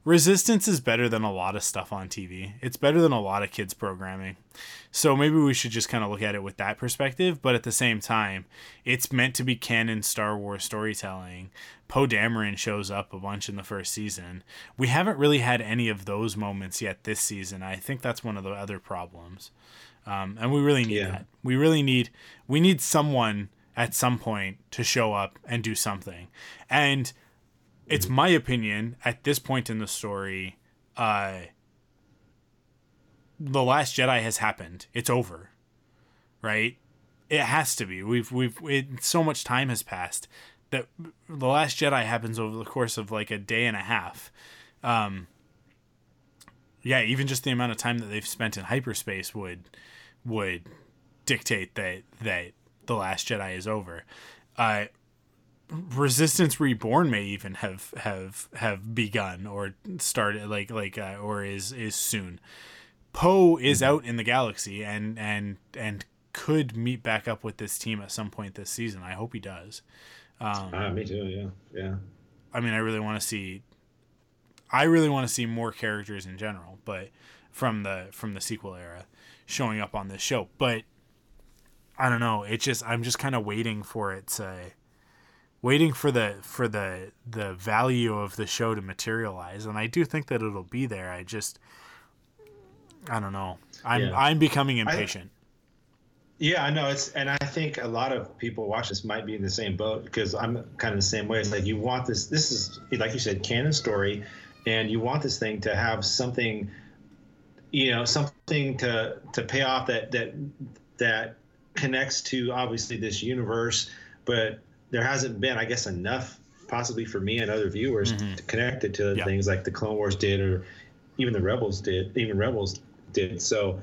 Resistance is better than a lot of stuff on TV. It's better than a lot of kids programming. So maybe we should just kind of look at it with that perspective, but at the same time, it's meant to be canon Star Wars storytelling. Poe Dameron shows up a bunch in the first season. We haven't really had any of those moments yet this season. I think that's one of the other problems. Um, and we really need yeah. that. We really need we need someone at some point to show up and do something. And it's my opinion at this point in the story, uh, the Last Jedi has happened. It's over, right? It has to be. We've we've it, so much time has passed that the Last Jedi happens over the course of like a day and a half. Um, yeah, even just the amount of time that they've spent in hyperspace would would dictate that that the Last Jedi is over. Uh, Resistance Reborn may even have have have begun or started like like uh, or is is soon. Poe is mm-hmm. out in the galaxy and and and could meet back up with this team at some point this season. I hope he does.
Um, ah, me too. Yeah, yeah.
I mean, I really want to see. I really want to see more characters in general, but from the from the sequel era, showing up on this show. But I don't know. It just I'm just kind of waiting for it to waiting for the for the the value of the show to materialize. And i do think that it'll be there. I just i don't know. I'm yeah. i'm becoming impatient. I,
yeah i know. It's and i think a lot of people watch this might be in the same boat because i'm kind of the same way. It's like you want this this is like you said canon story and you want this thing to have something you know something to to pay off that that that connects to obviously this universe but there hasn't been, I guess, enough possibly for me and other viewers mm-hmm. to connect it to yeah. things like the Clone Wars did, or even the Rebels did, even Rebels did. So,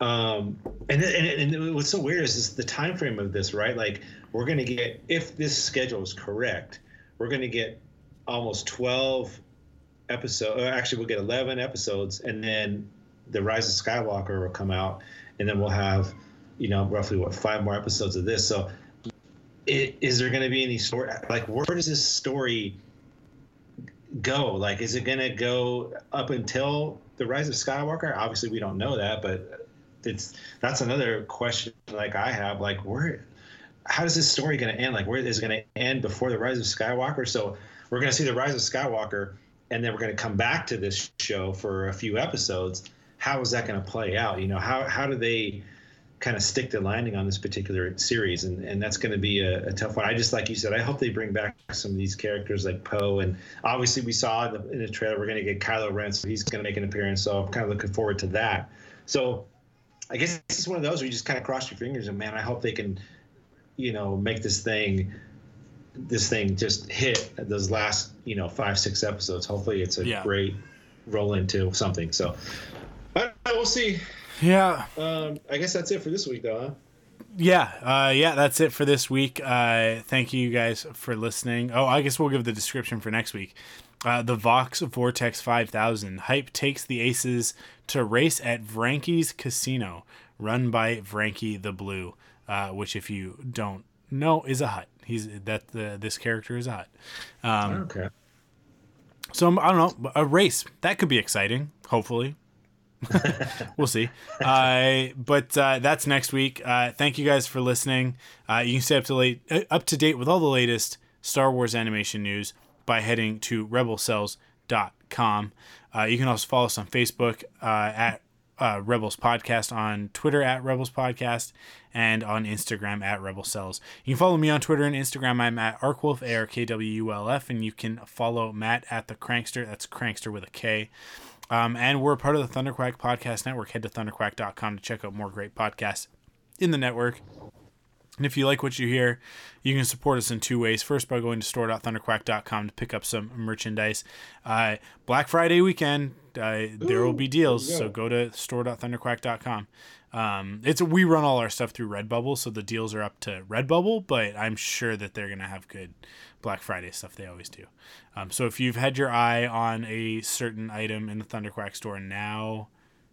um, and, and, and what's so weird is, is the time frame of this, right? Like we're going to get, if this schedule is correct, we're going to get almost 12 episodes. Actually, we'll get 11 episodes, and then the Rise of Skywalker will come out, and then we'll have, you know, roughly what five more episodes of this. So is there going to be any story? Like, where does this story go? Like, is it going to go up until the rise of Skywalker? Obviously, we don't know that, but it's that's another question. Like, I have like, where? How is this story going to end? Like, where is it going to end before the rise of Skywalker? So we're going to see the rise of Skywalker, and then we're going to come back to this show for a few episodes. How is that going to play out? You know, how how do they kind of stick the landing on this particular series, and, and that's going to be a, a, tough one. I just like you said, I hope they bring back some of these characters like Poe, and obviously we saw in the, in the trailer we're going to get Kylo Ren, so he's going to make an appearance. So I'm kind of looking forward to that. So I guess this is one of those where you just kind of cross your fingers and man, I hope they can, you know, make this thing this thing just hit those last you know five six episodes hopefully it's a yeah. great roll into something so but we'll see
yeah.
Um, I guess that's it for this week, though. Huh?
yeah, uh, yeah, that's it for this week. Uh, thank you guys for listening. Oh, I guess we'll give the description for next week. Uh, the Voxx Vortex 5000. Hype takes the Aces to race at Vranki's Casino, run by Vranky the Blue, uh, which, if you don't know, is a Hutt. He's that the this character is a Hutt. Um,
Okay.
so I don't know a race that could be exciting. Hopefully, we'll see. Uh, but uh, that's next week. Uh, thank you guys for listening. Uh, you can stay up to late, uh, up to date with all the latest Star Wars animation news by heading to rebelcells.com. Uh, you can also follow us on Facebook at Rebels Podcast, on Twitter at Rebels Podcast, and on Instagram at Rebel Cells. You can follow me on Twitter and Instagram. I'm at Arkwulf, A R K W U L F, and you can follow Matt at the Crankster. That's Crankster with a K. Um, and we're a part of the Thunderquack Podcast Network. Head to thunderquack.com to check out more great podcasts in the network. And if you like what you hear, you can support us in two ways. First, by going to store.thunderquack.com to pick up some merchandise. Uh, Black Friday weekend, uh, there will be deals, so go to store.thunderquack.com. Um, it's we run all our stuff through Redbubble, so the deals are up to Redbubble, but I'm sure that they're gonna have good Black Friday stuff. They always do. Um, so if you've had your eye on a certain item in the Thunderquack store, now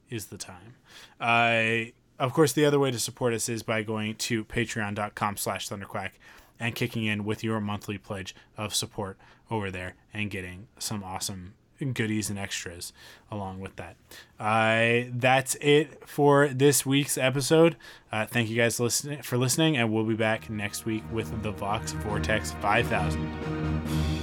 is the time. Uh, of course, the other way to support us is by going to patreon.com slash thunderquack and kicking in with your monthly pledge of support over there and getting some awesome goodies and extras along with that. Uh, that's it for this week's episode. Uh, thank you guys for listening, and we'll be back next week with the Voxx Vortex 5000.